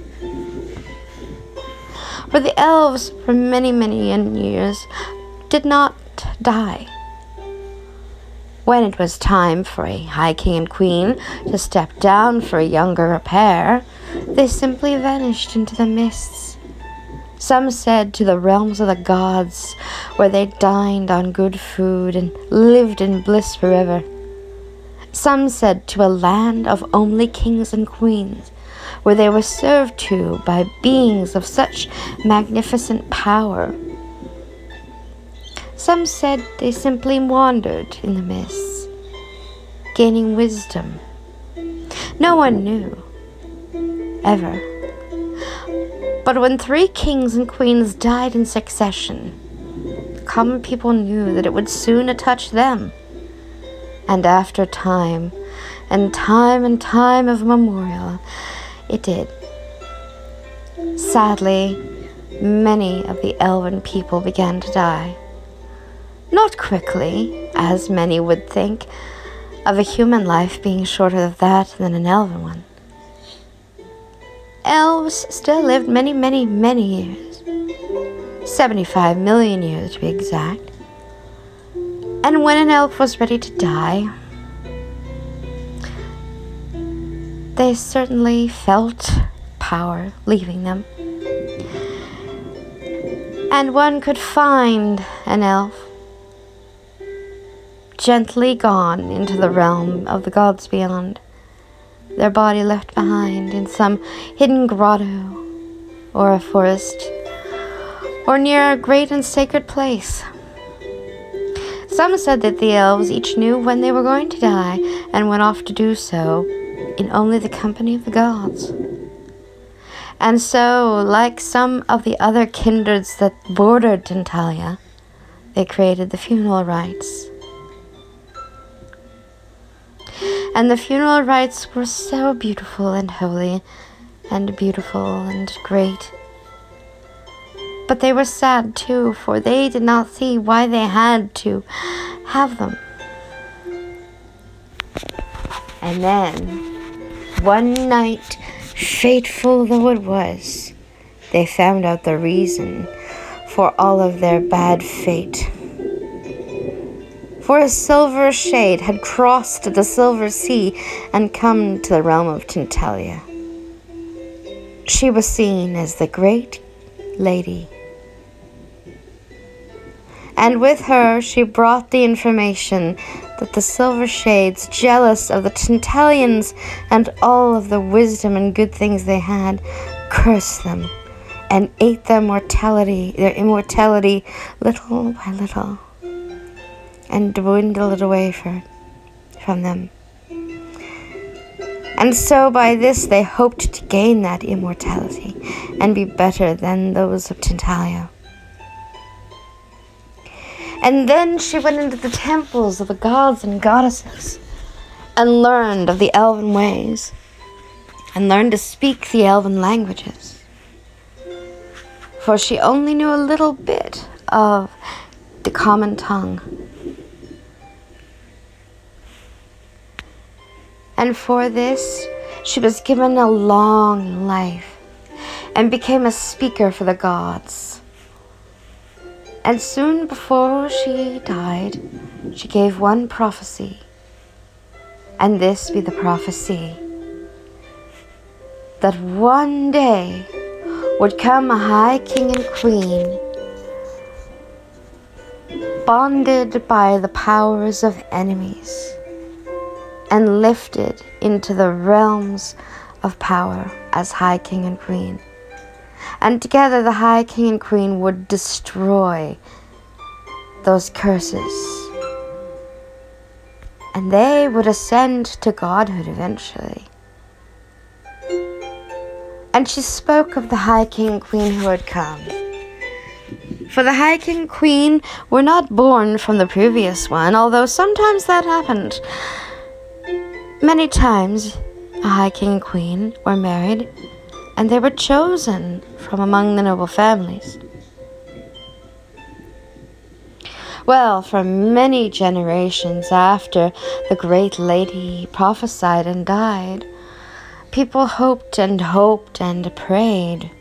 For the elves, for many, many years, did not die. When it was time for a high king and queen to step down for a younger pair, they simply vanished into the mists. Some said to the realms of the gods, where they dined on good food and lived in bliss forever. Some said to a land of only kings and queens, where they were served to by beings of such magnificent power some said they simply wandered in the mists, gaining wisdom. No one knew, ever. But when three kings and queens died in succession, common people knew that it would soon touch them. And after time, and time and time of memorial, it did. Sadly, many of the elven people began to die. Not quickly, as many would think, of a human life being shorter of that than an elven one. Elves still lived many, many, many years. 75 million years to be exact. And when an elf was ready to die, they certainly felt power leaving them. And one could find an elf gently gone into the realm of the gods beyond, their body left behind in some hidden grotto or a forest or near a great and sacred place. Some said that the elves each knew when they were going to die and went off to do so in only the company of the gods. And so, like some of the other kindreds that bordered Tintalia, they created the funeral rites and the funeral rites were so beautiful and holy and beautiful and great. But they were sad too, for they did not see why they had to have them. And then, one night, fateful though it was, they found out the reason for all of their bad fate. For a silver shade had crossed the silver sea and come to the realm of Tintalia. She was seen as the great lady. And with her she brought the information that the silver shades, jealous of the Tintalians and all of the wisdom and good things they had, cursed them and ate their mortality, their immortality, little by little, and dwindled away from them. And so by this they hoped to gain that immortality and be better than those of Tintalia. And then she went into the temples of the gods and goddesses and learned of the elven ways and learned to speak the elven languages. For she only knew a little bit of the common tongue. And for this, she was given a long life and became a speaker for the gods. And soon before she died, she gave one prophecy. And this be the prophecy that one day would come a high king and queen, bonded by the powers of enemies, and lifted into the realms of power as high king and queen and together the High King and Queen would destroy those curses. And they would ascend to godhood eventually. And she spoke of the High King and Queen who had come. For the High King and Queen were not born from the previous one, although sometimes that happened. Many times, a High King and Queen were married and they were chosen from among the noble families. Well, for many generations after the great lady prophesied and died, people hoped and hoped and prayed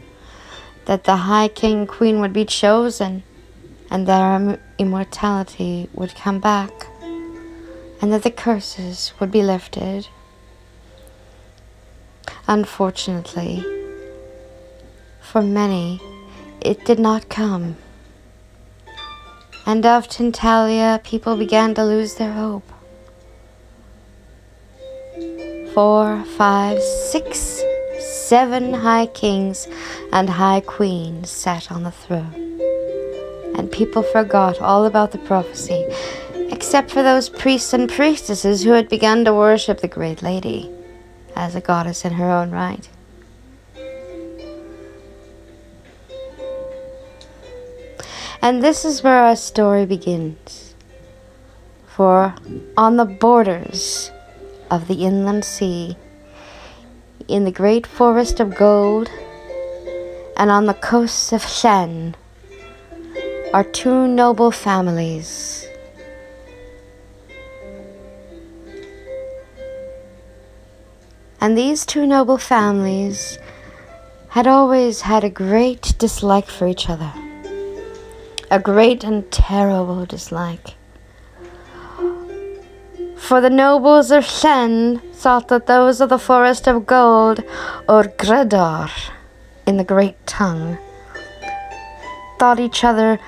that the High King and Queen would be chosen and their immortality would come back and that the curses would be lifted. Unfortunately, for many, it did not come. And of Tintalia, people began to lose their hope. Four, five, six, seven high kings and high queens sat on the throne. And people forgot all about the prophecy, except for those priests and priestesses who had begun to worship the Great Lady as a goddess in her own right. And this is where our story begins. For on the borders of the inland sea, in the great forest of gold, and on the coasts of Shen, are two noble families. And these two noble families had always had a great dislike for each other a great and terrible dislike. For the nobles of Shen thought that those of the forest of gold, or Gredor in the great tongue, thought each other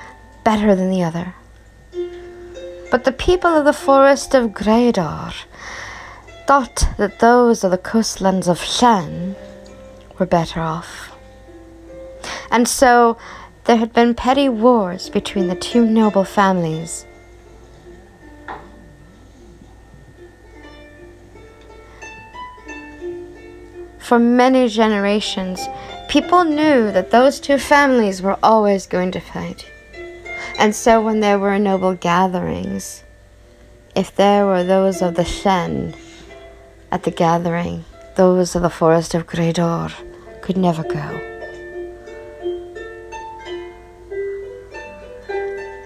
better than the other. But the people of the forest of Gredor thought that those of the coastlands of Shen were better off. And so there had been petty wars between the two noble families. For many generations, people knew that those two families were always going to fight. And so when there were noble gatherings, if there were those of the Shen at the gathering, those of the forest of Gredor could never go.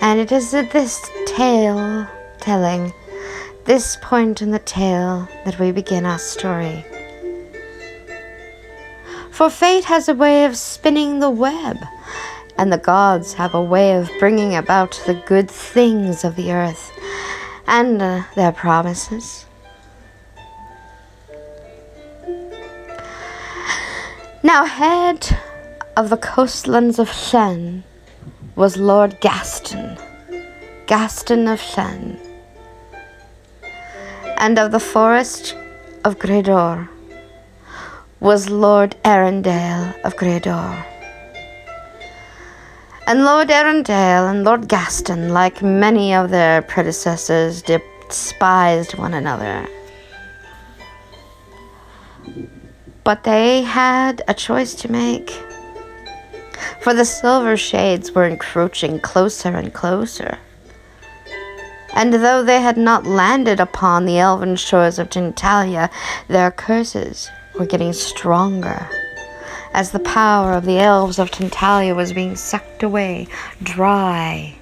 And it is at this tale telling, this point in the tale, that we begin our story. For fate has a way of spinning the web, and the gods have a way of bringing about the good things of the earth. and uh, their promises. Now, head of the coastlands of Shen was Lord Gaston, Gaston of Shen, and of the forest of Gredor was Lord Arundel of Gredor. And Lord Arundel and Lord Gaston, like many of their predecessors, despised one another. But they had a choice to make. For the silver shades were encroaching closer and closer. And though they had not landed upon the elven shores of Tintalia, their curses were getting stronger as the power of the elves of Tintalia was being sucked away, dry,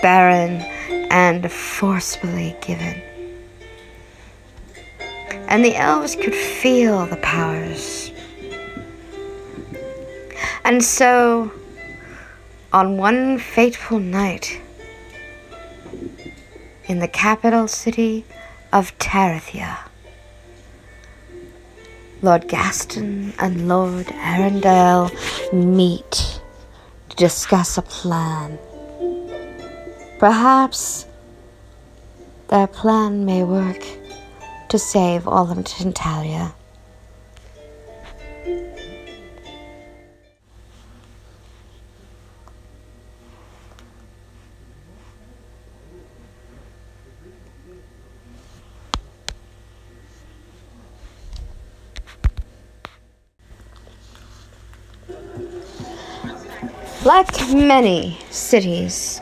barren, and forcefully given. And the elves could feel the powers. And so, on one fateful night, in the capital city of Tarithia, Lord Gaston and Lord Arundel meet to discuss a plan. Perhaps their plan may work to save all of Tintalia. Like many cities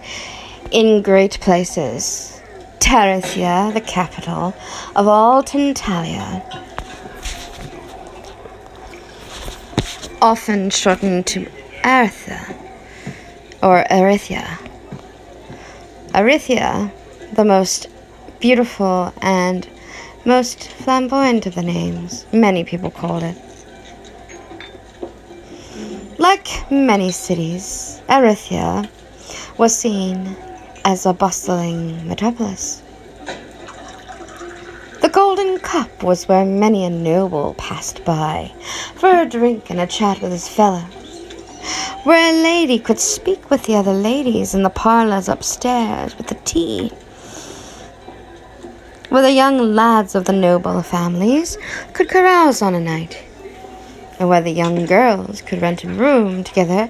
in great places, Tarithia, the capital of all Tintalia, often shortened to Artha or Arithia. Arithia, the most beautiful and most flamboyant of the names, many people called it. Like many cities, Arithia was seen as a bustling metropolis. The Golden Cup was where many a noble passed by for a drink and a chat with his fellows, where a lady could speak with the other ladies in the parlors upstairs with the tea, where the young lads of the noble families could carouse on a night and where the young girls could rent a room together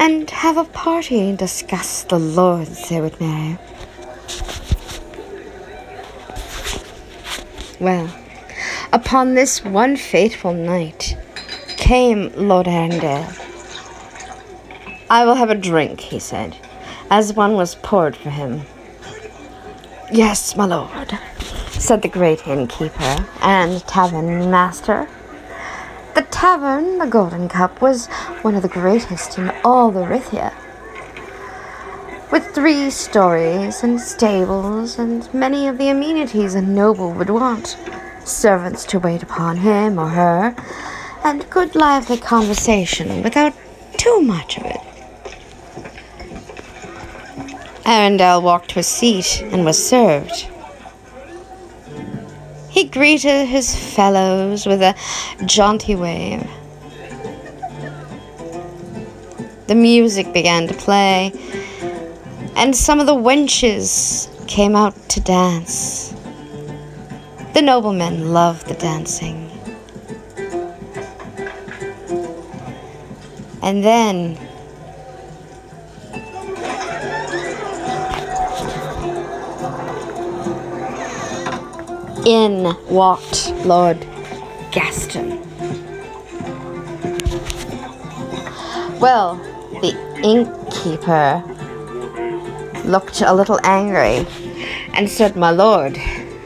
and have a party and discuss the lords they would marry. Well, upon this one fateful night came Lord Arundel. I will have a drink, he said, as one was poured for him. Yes, my lord, said the great innkeeper and tavern master. The tavern, the Golden Cup, was one of the greatest in all the Rithia. With three stories and stables and many of the amenities a noble would want, servants to wait upon him or her, and good lively conversation without too much of it. Arundel walked to a seat and was served. He greeted his fellows with a jaunty wave. The music began to play, and some of the wenches came out to dance. The noblemen loved the dancing. And then in walked Lord Gaston. Well, the innkeeper looked a little angry and said, My lord,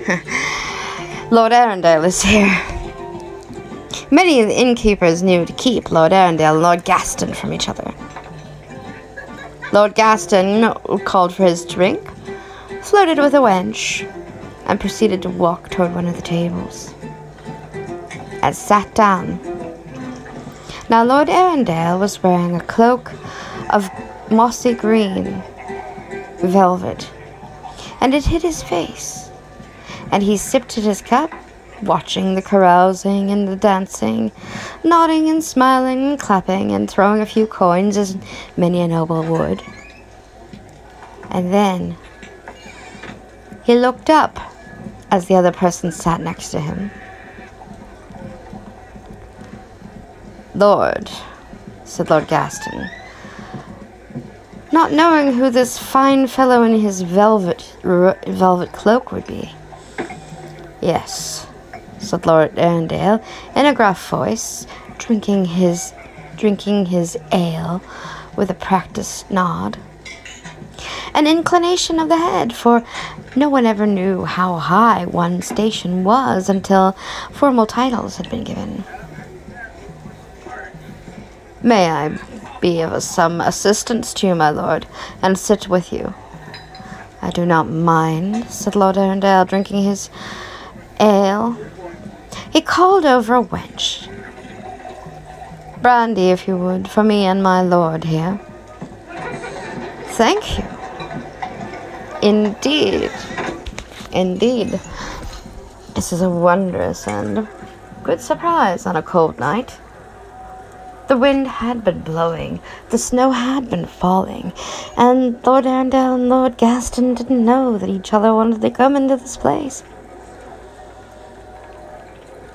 Lord Arundel is here. Many of the innkeepers knew to keep Lord Arundel and Lord Gaston from each other. Lord Gaston called for his drink, flirted with a wench, and proceeded to walk toward one of the tables. And sat down. Now, Lord Arundel was wearing a cloak of mossy green velvet and it hid his face. And he sipped at his cup, watching the carousing and the dancing, nodding and smiling and clapping and throwing a few coins as many a noble would. And then he looked up as the other person sat next to him. Lord, said Lord Gaston, not knowing who this fine fellow in his velvet velvet cloak would be. Yes, said Lord Arundel in a gruff voice, drinking his drinking his ale with a practised nod. An inclination of the head, for no one ever knew how high one station was until formal titles had been given. May I be of some assistance to you, my lord, and sit with you? I do not mind, said Lord drinking his ale. He called over a wench. Brandy, if you would, for me and my lord here. Thank you. Indeed. Indeed. This is a wondrous and good surprise on a cold night. The wind had been blowing, the snow had been falling, and Lord Arundel and Lord Gaston didn't know that each other wanted to come into this place.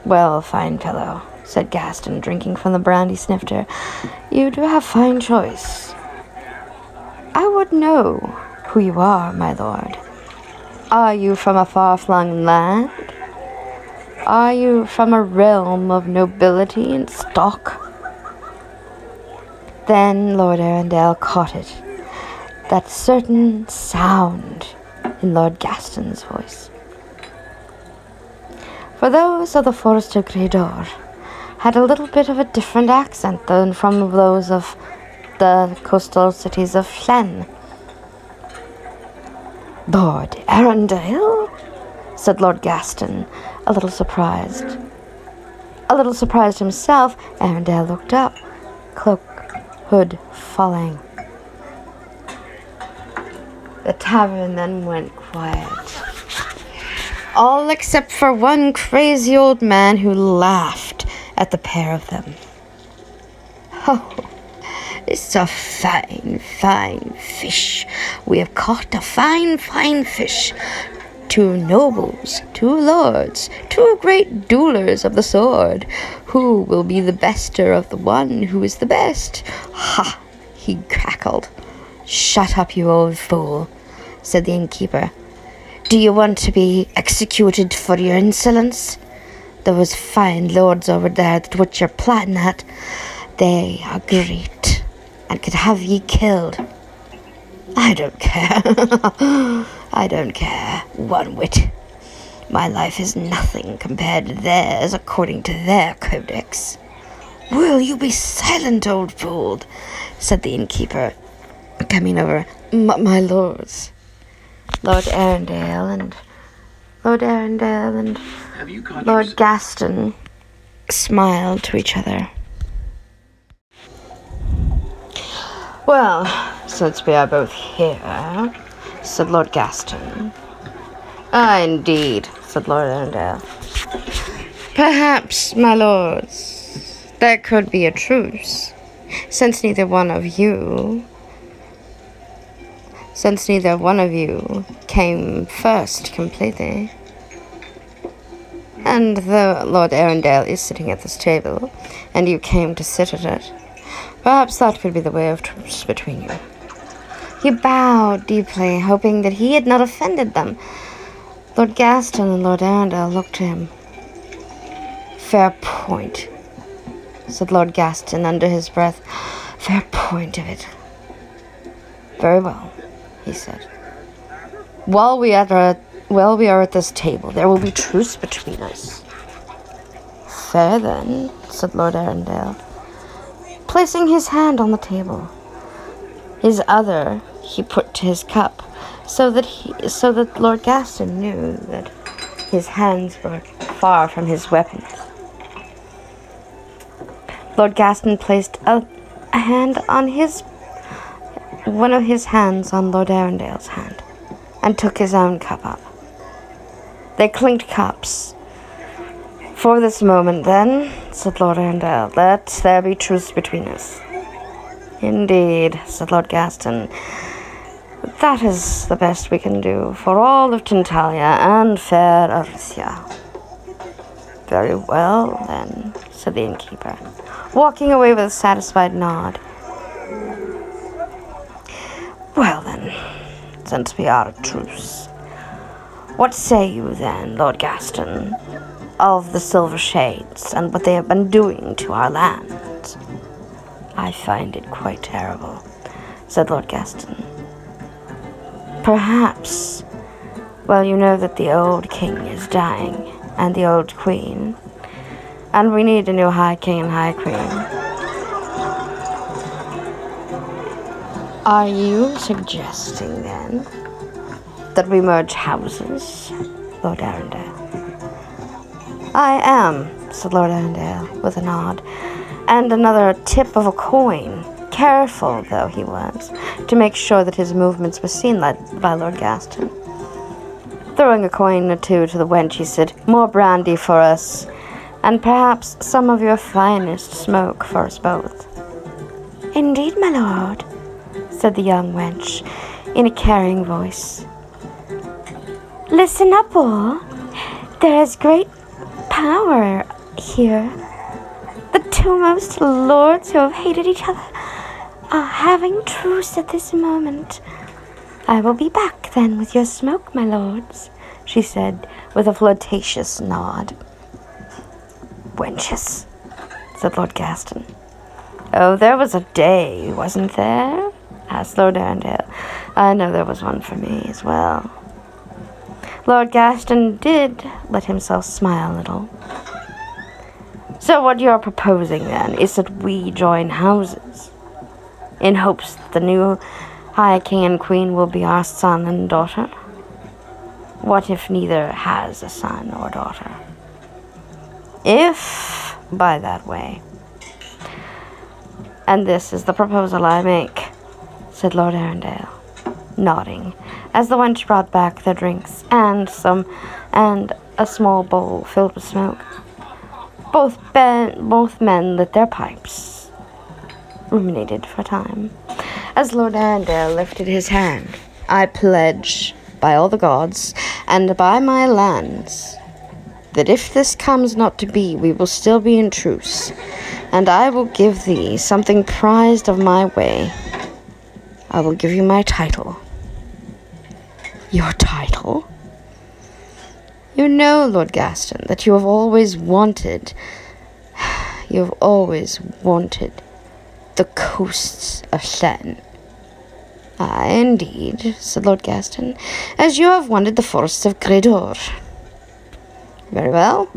Well, fine fellow, said Gaston, drinking from the brandy snifter, you do have fine choice. I would know who you are, my lord. Are you from a far-flung land? Are you from a realm of nobility and stock? Then Lord Arundel caught it, that certain sound in Lord Gaston's voice. For those of the Forest of Gredor had a little bit of a different accent than from those of the coastal cities of Flen. Lord Arundel? said Lord Gaston, a little surprised. A little surprised himself, Arundel looked up, cloak hood falling. The tavern then went quiet. All except for one crazy old man who laughed at the pair of them. Oh, it's a fine, fine fish. We have caught a fine, fine fish. Two nobles, two lords, two great duelers of the sword. Who will be the bester of the one who is the best? Ha! he cackled. Shut up, you old fool, said the innkeeper. Do you want to be executed for your insolence? Those fine lords over there that what you're plotting at, they are great and could have ye killed. I don't care. I don't care one whit. My life is nothing compared to theirs according to their codex. Will you be silent, old fool? said the innkeeper, coming over. my lords, Lord Arundel and Lord Arundel and Lord Gaston smiled to each other. Well, since we are both here, said Lord Gaston. Ah, indeed, said Lord Arundel. Perhaps, my lords, there could be a truce, since neither one of you since neither one of you came first completely. And though Lord Arundel is sitting at this table, and you came to sit at it, perhaps that could be the way of truce between you. He bowed deeply, hoping that he had not offended them. Lord Gaston and Lord Arundel looked to him. Fair point, said Lord Gaston under his breath. Fair point of it. Very well, he said. While we are while we are at this table, there will be truce between us. Fair then, said Lord Arundel, placing his hand on the table. His other he put to his cup, so that he, so that Lord Gaston knew that his hands were far from his weapons. Lord Gaston placed a, a hand on his one of his hands on Lord Arundel's hand. and took his own cup up. They clinked cups. For this moment, then, said Lord Arundel, let there be truce between us. Indeed, said Lord Gaston. That is the best we can do for all of Tintalia and fair Arithia. Very well, then, said the innkeeper, walking away with a satisfied nod. Well, then, since we are at truce, what say you then, Lord Gaston, of the Silver Shades and what they have been doing to our land. I find it quite terrible, said Lord Gaston. Perhaps. Well, you know that the old king is dying, and the old queen, and we need a new high king and high queen. Are you suggesting then that we merge houses, Lord Arundel? I am, said Lord Arundel with a nod, and another tip of a coin. Careful, though, he was, to make sure that his movements were seen by Lord Gaston. Throwing a coin or two to the wench, he said, More brandy for us, and perhaps some of your finest smoke for us both. Indeed, my lord, said the young wench in a carrying voice. Listen up, all. There is great power here. The two most lords who have hated each other are having truce at this moment. I will be back then with your smoke, my lords, she said with a flirtatious nod. Wenches, said Lord Gaston. Oh, there was a day, wasn't there? asked Lord Arundel. I know there was one for me as well. Lord Gaston did let himself smile a little. So what you're proposing then is that we join houses in hopes that the new High King and Queen will be our son and daughter? What if neither has a son or daughter? If by that way. And this is the proposal I make, said Lord Arundel, nodding, as the wench brought back their drinks and some and a small bowl filled with smoke. Both ben, both men lit their pipes ruminated for a time. As Lord Arundel lifted his hand, I pledge by all the gods and by my lands that if this comes not to be, we will still be in truce, and I will give thee something prized of my way. I will give you my title. Your title? You know, Lord Gaston, that you have always wanted, you have always wanted the coasts of Shen. Ah, indeed, said Lord Gaston, as you have wanted the forests of Gredor. Very well.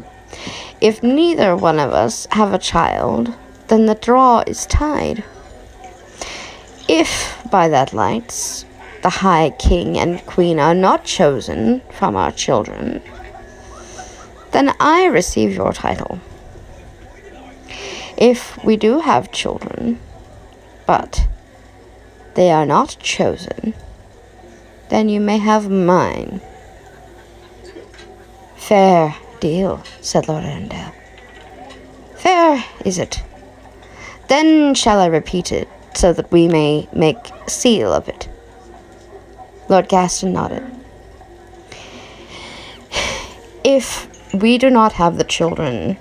If neither one of us have a child, then the draw is tied. If, by that lights, the High King and Queen are not chosen from our children, then I receive your title. If we do have children, but they are not chosen, then you may have mine. Fair deal, said Lord Arundel. Fair is it. Then shall I repeat it, so that we may make seal of it. Lord Gaston nodded. If we do not have the children,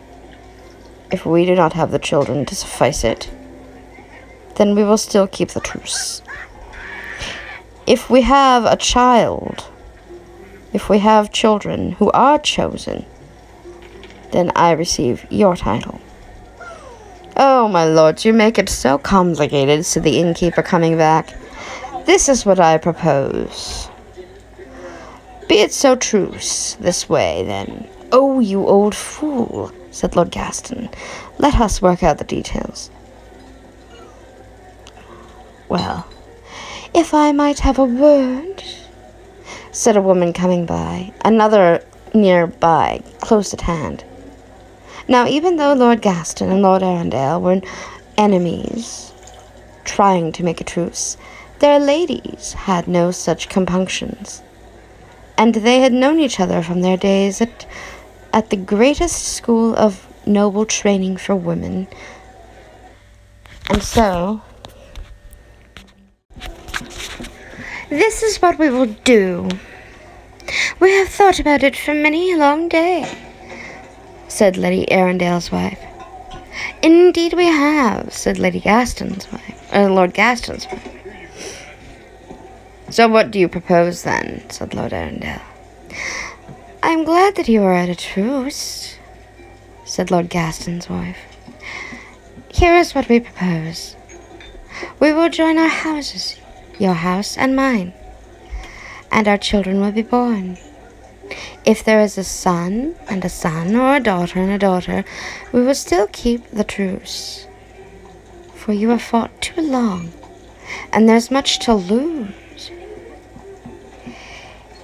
if we do not have the children to suffice it, then we will still keep the truce. If we have a child, if we have children who are chosen, then I receive your title. Oh, my lords, you make it so complicated, said the innkeeper, coming back. This is what I propose. Be it so truce, this way, then. Oh, you old fool, said Lord Gaston. Let us work out the details. Well, if I might have a word, said a woman coming by, another nearby, close at hand. Now, even though Lord Gaston and Lord Arundel were enemies, trying to make a truce, their ladies had no such compunctions. and they had known each other from their days at, at the greatest school of noble training for women. And so, this is what we will do. We have thought about it for many a long day, said Lady Arundel's wife. Indeed we have, said Lady Gaston's wife, or uh, Lord Gaston's wife. So what do you propose then? said Lord Arundel. I am glad that you are at a truce, said Lord Gaston's wife. Here is what we propose. We will join our houses, your house and mine, and our children will be born. If there is a son and a son, or a daughter and a daughter, we will still keep the truce. For you have fought too long, and there's much to lose.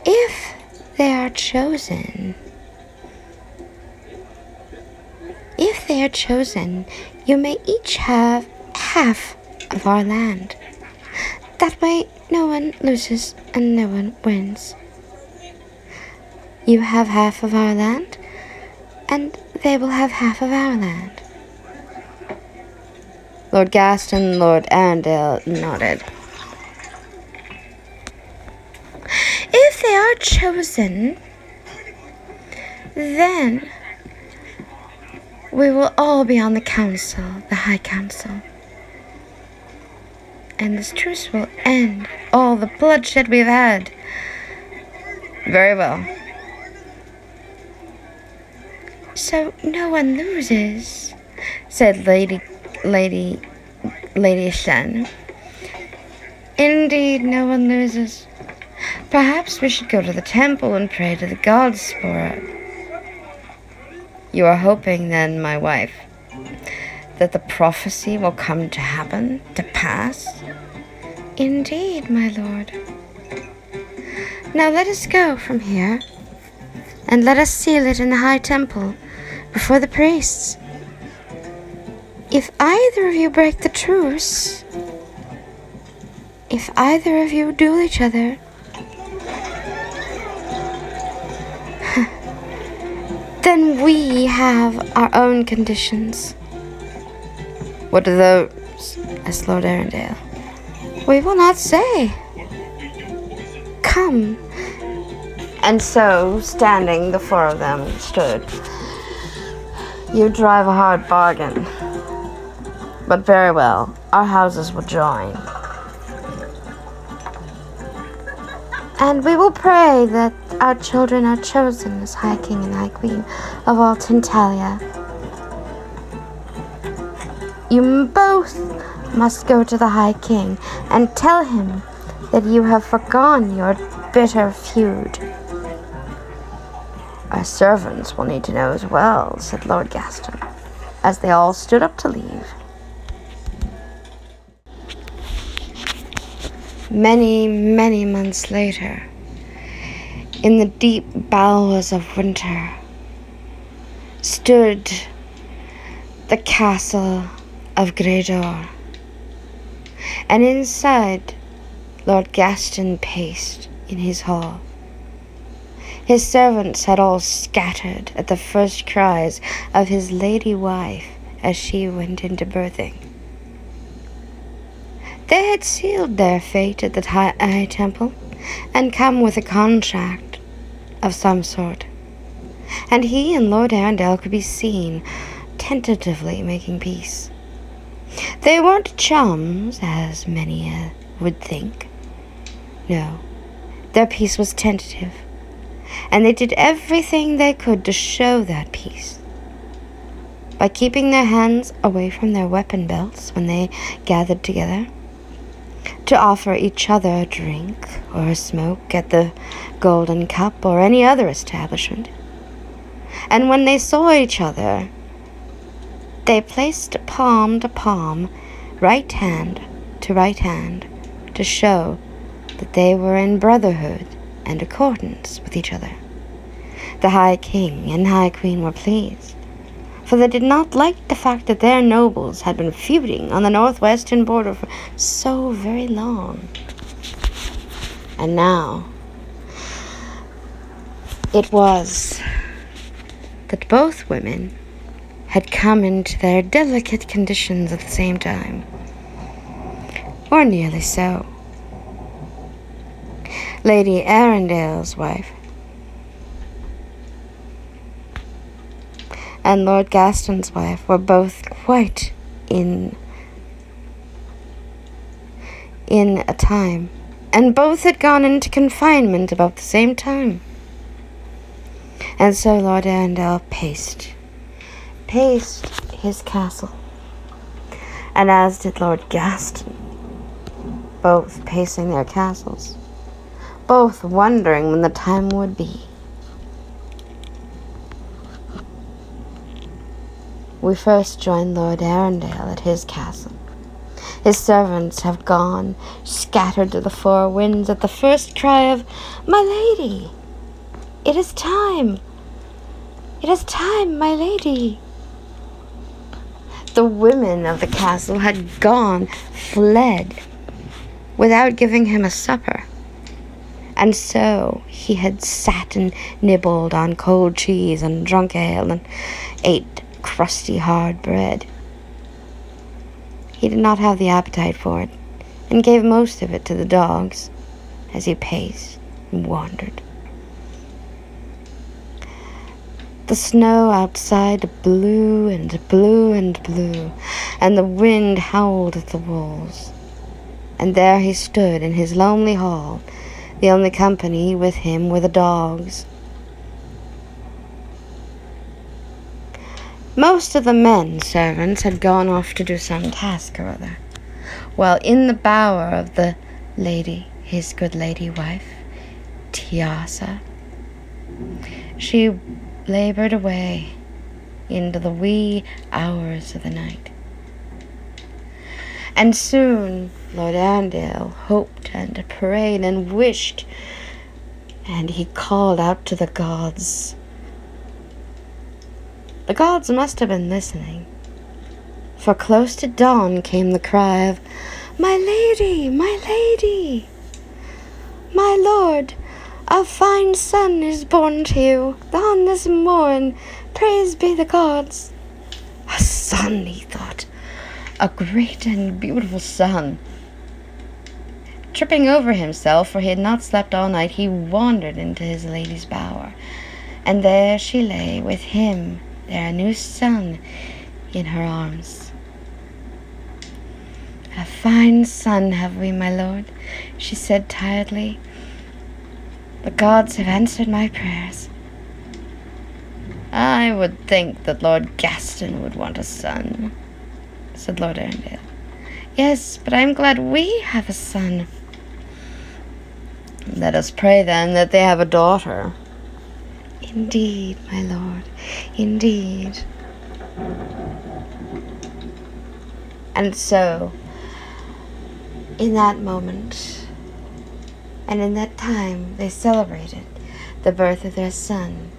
If they are chosen, if they are chosen, you may each have half of our land. That way, no one loses and no one wins. You have half of our land, and they will have half of our land. Lord Gaston, Lord Arundel nodded. If they are chosen, then we will all be on the council, the High Council. And this truce will end all the bloodshed we've had. Very well. So no one loses, said Lady Lady Lady Shen. Indeed, no one loses. Perhaps we should go to the temple and pray to the gods for it. You are hoping, then, my wife, that the prophecy will come to happen, to pass? Indeed, my lord. Now let us go from here, and let us seal it in the high temple before the priests. If either of you break the truce, if either of you duel each other, then we have our own conditions. What are those? asked Lord Arundel. We will not say. Come. And so, standing, the four of them stood. You drive a hard bargain. But very well, our houses will join. And we will pray that our children are chosen as High King and High Queen of all Tintalia. You both must go to the High King and tell him that you have forgone your bitter feud. Our servants will need to know as well, said Lord Gaston, as they all stood up to leave. Many, many months later, in the deep bowels of winter, stood the castle of Gredor, and inside Lord Gaston paced in his hall. His servants had all scattered at the first cries of his lady wife as she went into birthing. They had sealed their fate at the High Temple and come with a contract of some sort. And he and Lord Arundel could be seen tentatively making peace. They weren't chums, as many uh, would think. No, their peace was tentative, and they did everything they could to show that peace. By keeping their hands away from their weapon belts when they gathered together, to offer each other a drink or a smoke at the Golden Cup or any other establishment. And when they saw each other, they placed palm to palm, right hand to right hand, to show that they were in brotherhood and accordance with each other. The High King and High Queen were pleased for they did not like the fact that their nobles had been feuding on the northwestern border for so very long. And now, it was that both women had come into their delicate conditions at the same time, or nearly so. Lady Arundel's wife and Lord Gaston's wife were both quite in in a time, and both had gone into confinement about the same time. And so Lord Arundel paced, paced his castle, and as did Lord Gaston, both pacing their castles, both wondering when the time would be. We first joined Lord Arundel at his castle. His servants have gone, scattered to the four winds at the first cry of, My lady! It is time! It is time, my lady! The women of the castle had gone, fled, without giving him a supper. And so he had sat and nibbled on cold cheese and drunk ale and ate crusty hard bread. He did not have the appetite for it, and gave most of it to the dogs as he paced and wandered. The snow outside blew and blew and blew, and the wind howled at the walls. And there he stood in his lonely hall. The only company with him were the dogs. Most of the men servants had gone off to do some task or other, while in the bower of the lady, his good lady wife, Tiasa, she labored away into the wee hours of the night. And soon Lord Arundel hoped and prayed and wished, and he called out to the gods the gods must have been listening, for close to dawn came the cry of, My lady, my lady! My lord, a fine son is born to you on this morn. Praise be the gods. A son, he thought, a great and beautiful son. Tripping over himself, for he had not slept all night, he wandered into his lady's bower, and there she lay with him their new son in her arms. A fine son have we, my lord, she said tiredly. The gods have answered my prayers. I would think that Lord Gaston would want a son, said Lord Arundel. Yes, but I am glad we have a son. Let us pray then that they have a daughter, Indeed, my lord, indeed. And so, in that moment, and in that time, they celebrated the birth of their son.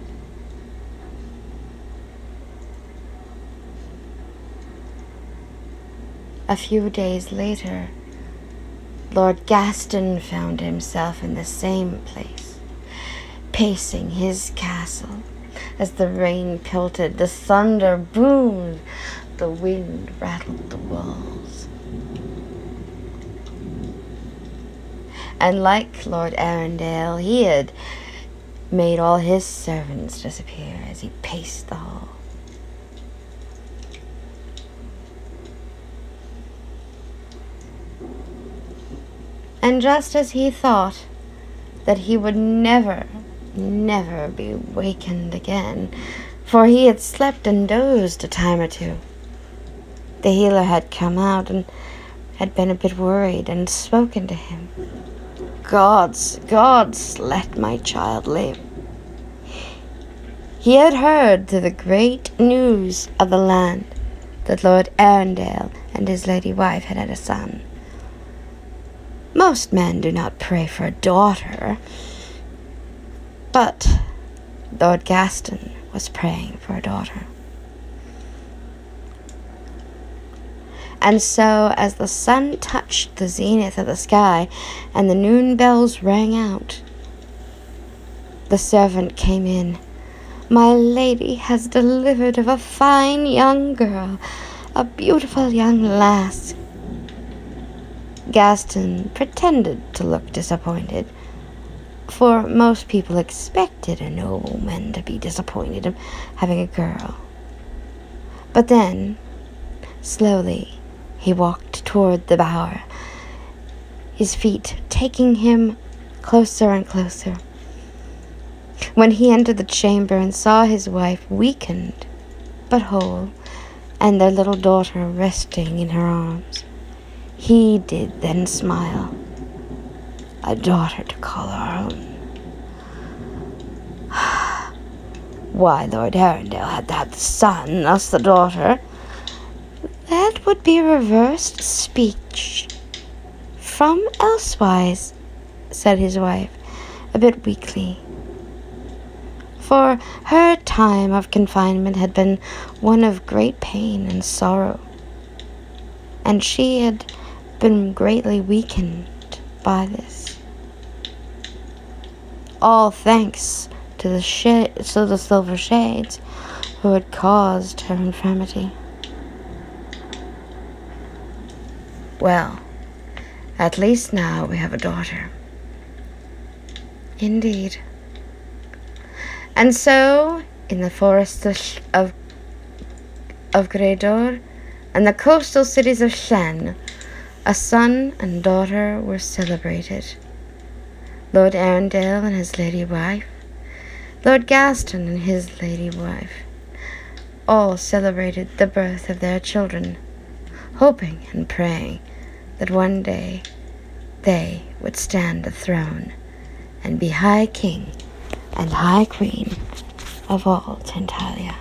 A few days later, Lord Gaston found himself in the same place pacing his castle as the rain pelted, the thunder boomed, the wind rattled the walls. And like Lord Arundel, he had made all his servants disappear as he paced the hall. And just as he thought that he would never never be wakened again, for he had slept and dozed a time or two. The healer had come out and had been a bit worried and spoken to him. Gods, gods, let my child live. He had heard through the great news of the land that Lord Arundel and his lady wife had had a son. Most men do not pray for a daughter, but Lord Gaston was praying for a daughter. And so, as the sun touched the zenith of the sky and the noon bells rang out, the servant came in. My lady has delivered of a fine young girl, a beautiful young lass. Gaston pretended to look disappointed, for most people expected a nobleman to be disappointed of having a girl. But then, slowly, he walked toward the bower, his feet taking him closer and closer. When he entered the chamber and saw his wife weakened but whole, and their little daughter resting in her arms, he did then smile. A daughter to call our own. Why, Lord Arundel had had the son, us the daughter. That would be reversed speech. From elsewise, said his wife, a bit weakly. For her time of confinement had been one of great pain and sorrow, and she had been greatly weakened by this. All thanks to the sh- to the silver shades who had caused her infirmity. Well, at least now we have a daughter. Indeed. And so, in the forests of, of, of Gredor and the coastal cities of Shen, a son and daughter were celebrated. Lord Arundel and his lady wife, Lord Gaston and his lady wife, all celebrated the birth of their children, hoping and praying that one day they would stand the throne and be High King and High Queen of all Tantalia.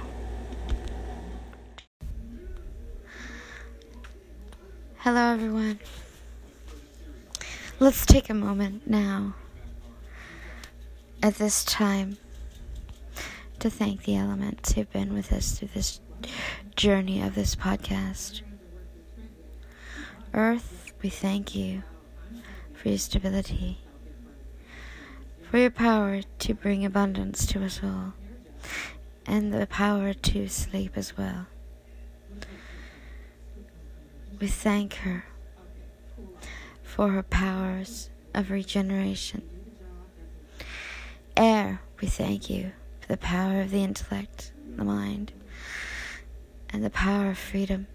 Hello, everyone. Let's take a moment now, at this time, to thank the elements who've been with us through this journey of this podcast. Earth, we thank you for your stability, for your power to bring abundance to us all, and the power to sleep as well. We thank her for her powers of regeneration. Air, we thank you for the power of the intellect, the mind, and the power of freedom.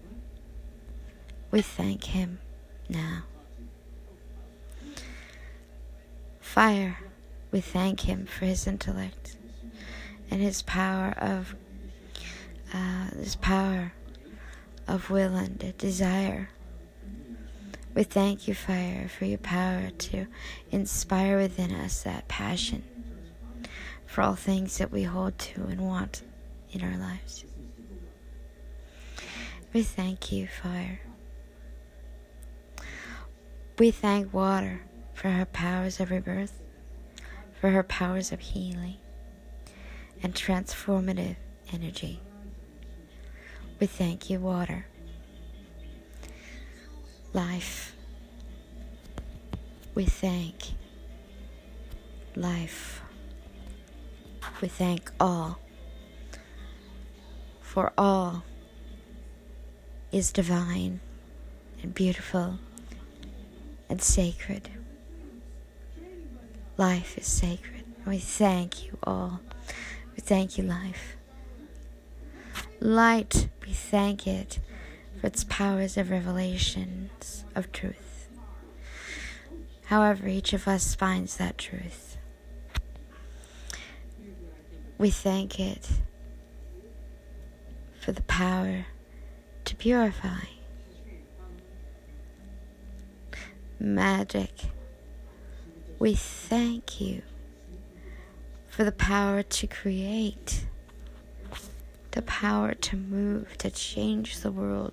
We thank him now. Fire, we thank him for his intellect and his power of uh, his power of will and desire. We thank you, fire, for your power to inspire within us that passion for all things that we hold to and want in our lives. We thank you, fire. We thank water for her powers of rebirth, for her powers of healing and transformative energy. We thank you, water. Life. We thank life. We thank all. For all is divine and beautiful and sacred. Life is sacred. We thank you all. We thank you, life. Light, we thank it for its powers of revelations of truth. However, each of us finds that truth. We thank it for the power to purify. Magic, we thank you for the power to create the power to move, to change the world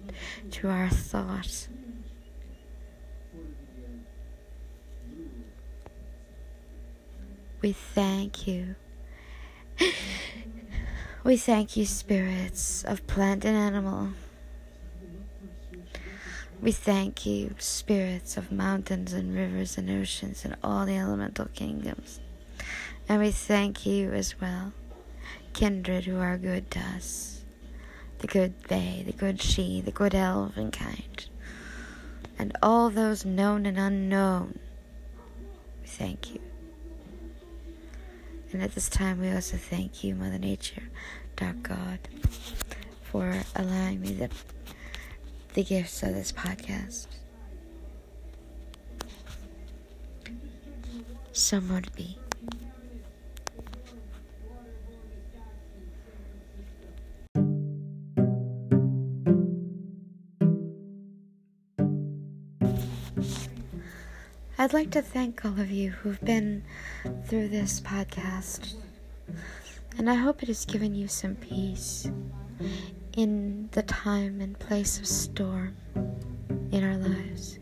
through our thoughts. We thank you. We thank you, spirits of plant and animal. We thank you, spirits of mountains and rivers and oceans and all the elemental kingdoms And we thank you as well, kindred who are good to us, the good fae, the good sidhe, the good elven kind, and all those known and unknown. We thank you. And at this time, we also thank you, Mother Nature, Dark God, for allowing me the, the gifts of this podcast. So mote it be. I'd like to thank all of you who've been through this podcast, and I hope it has given you some peace in the time and place of storm in our lives.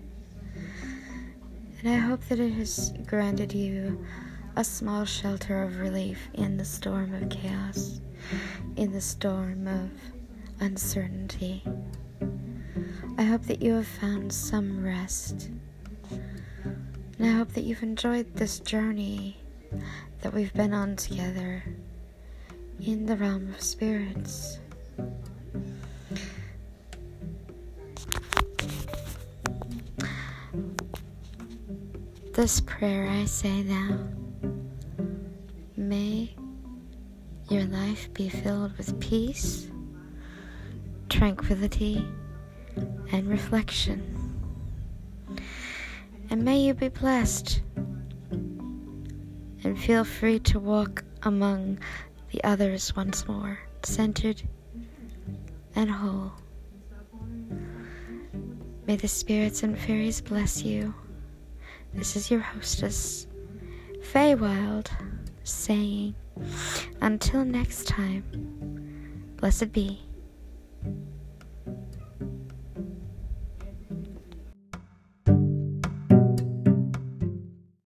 And I hope that it has granted you a small shelter of relief in the storm of chaos, in the storm of uncertainty. I hope that you have found some rest and I hope that you've enjoyed this journey that we've been on together in the realm of spirits. This prayer I say now may your life be filled with peace, tranquility, and reflection and may you be blessed. And feel free to walk among the others once more, centered and whole. May the spirits and fairies bless you. This is your hostess, Feywild, saying, until next time, blessed be.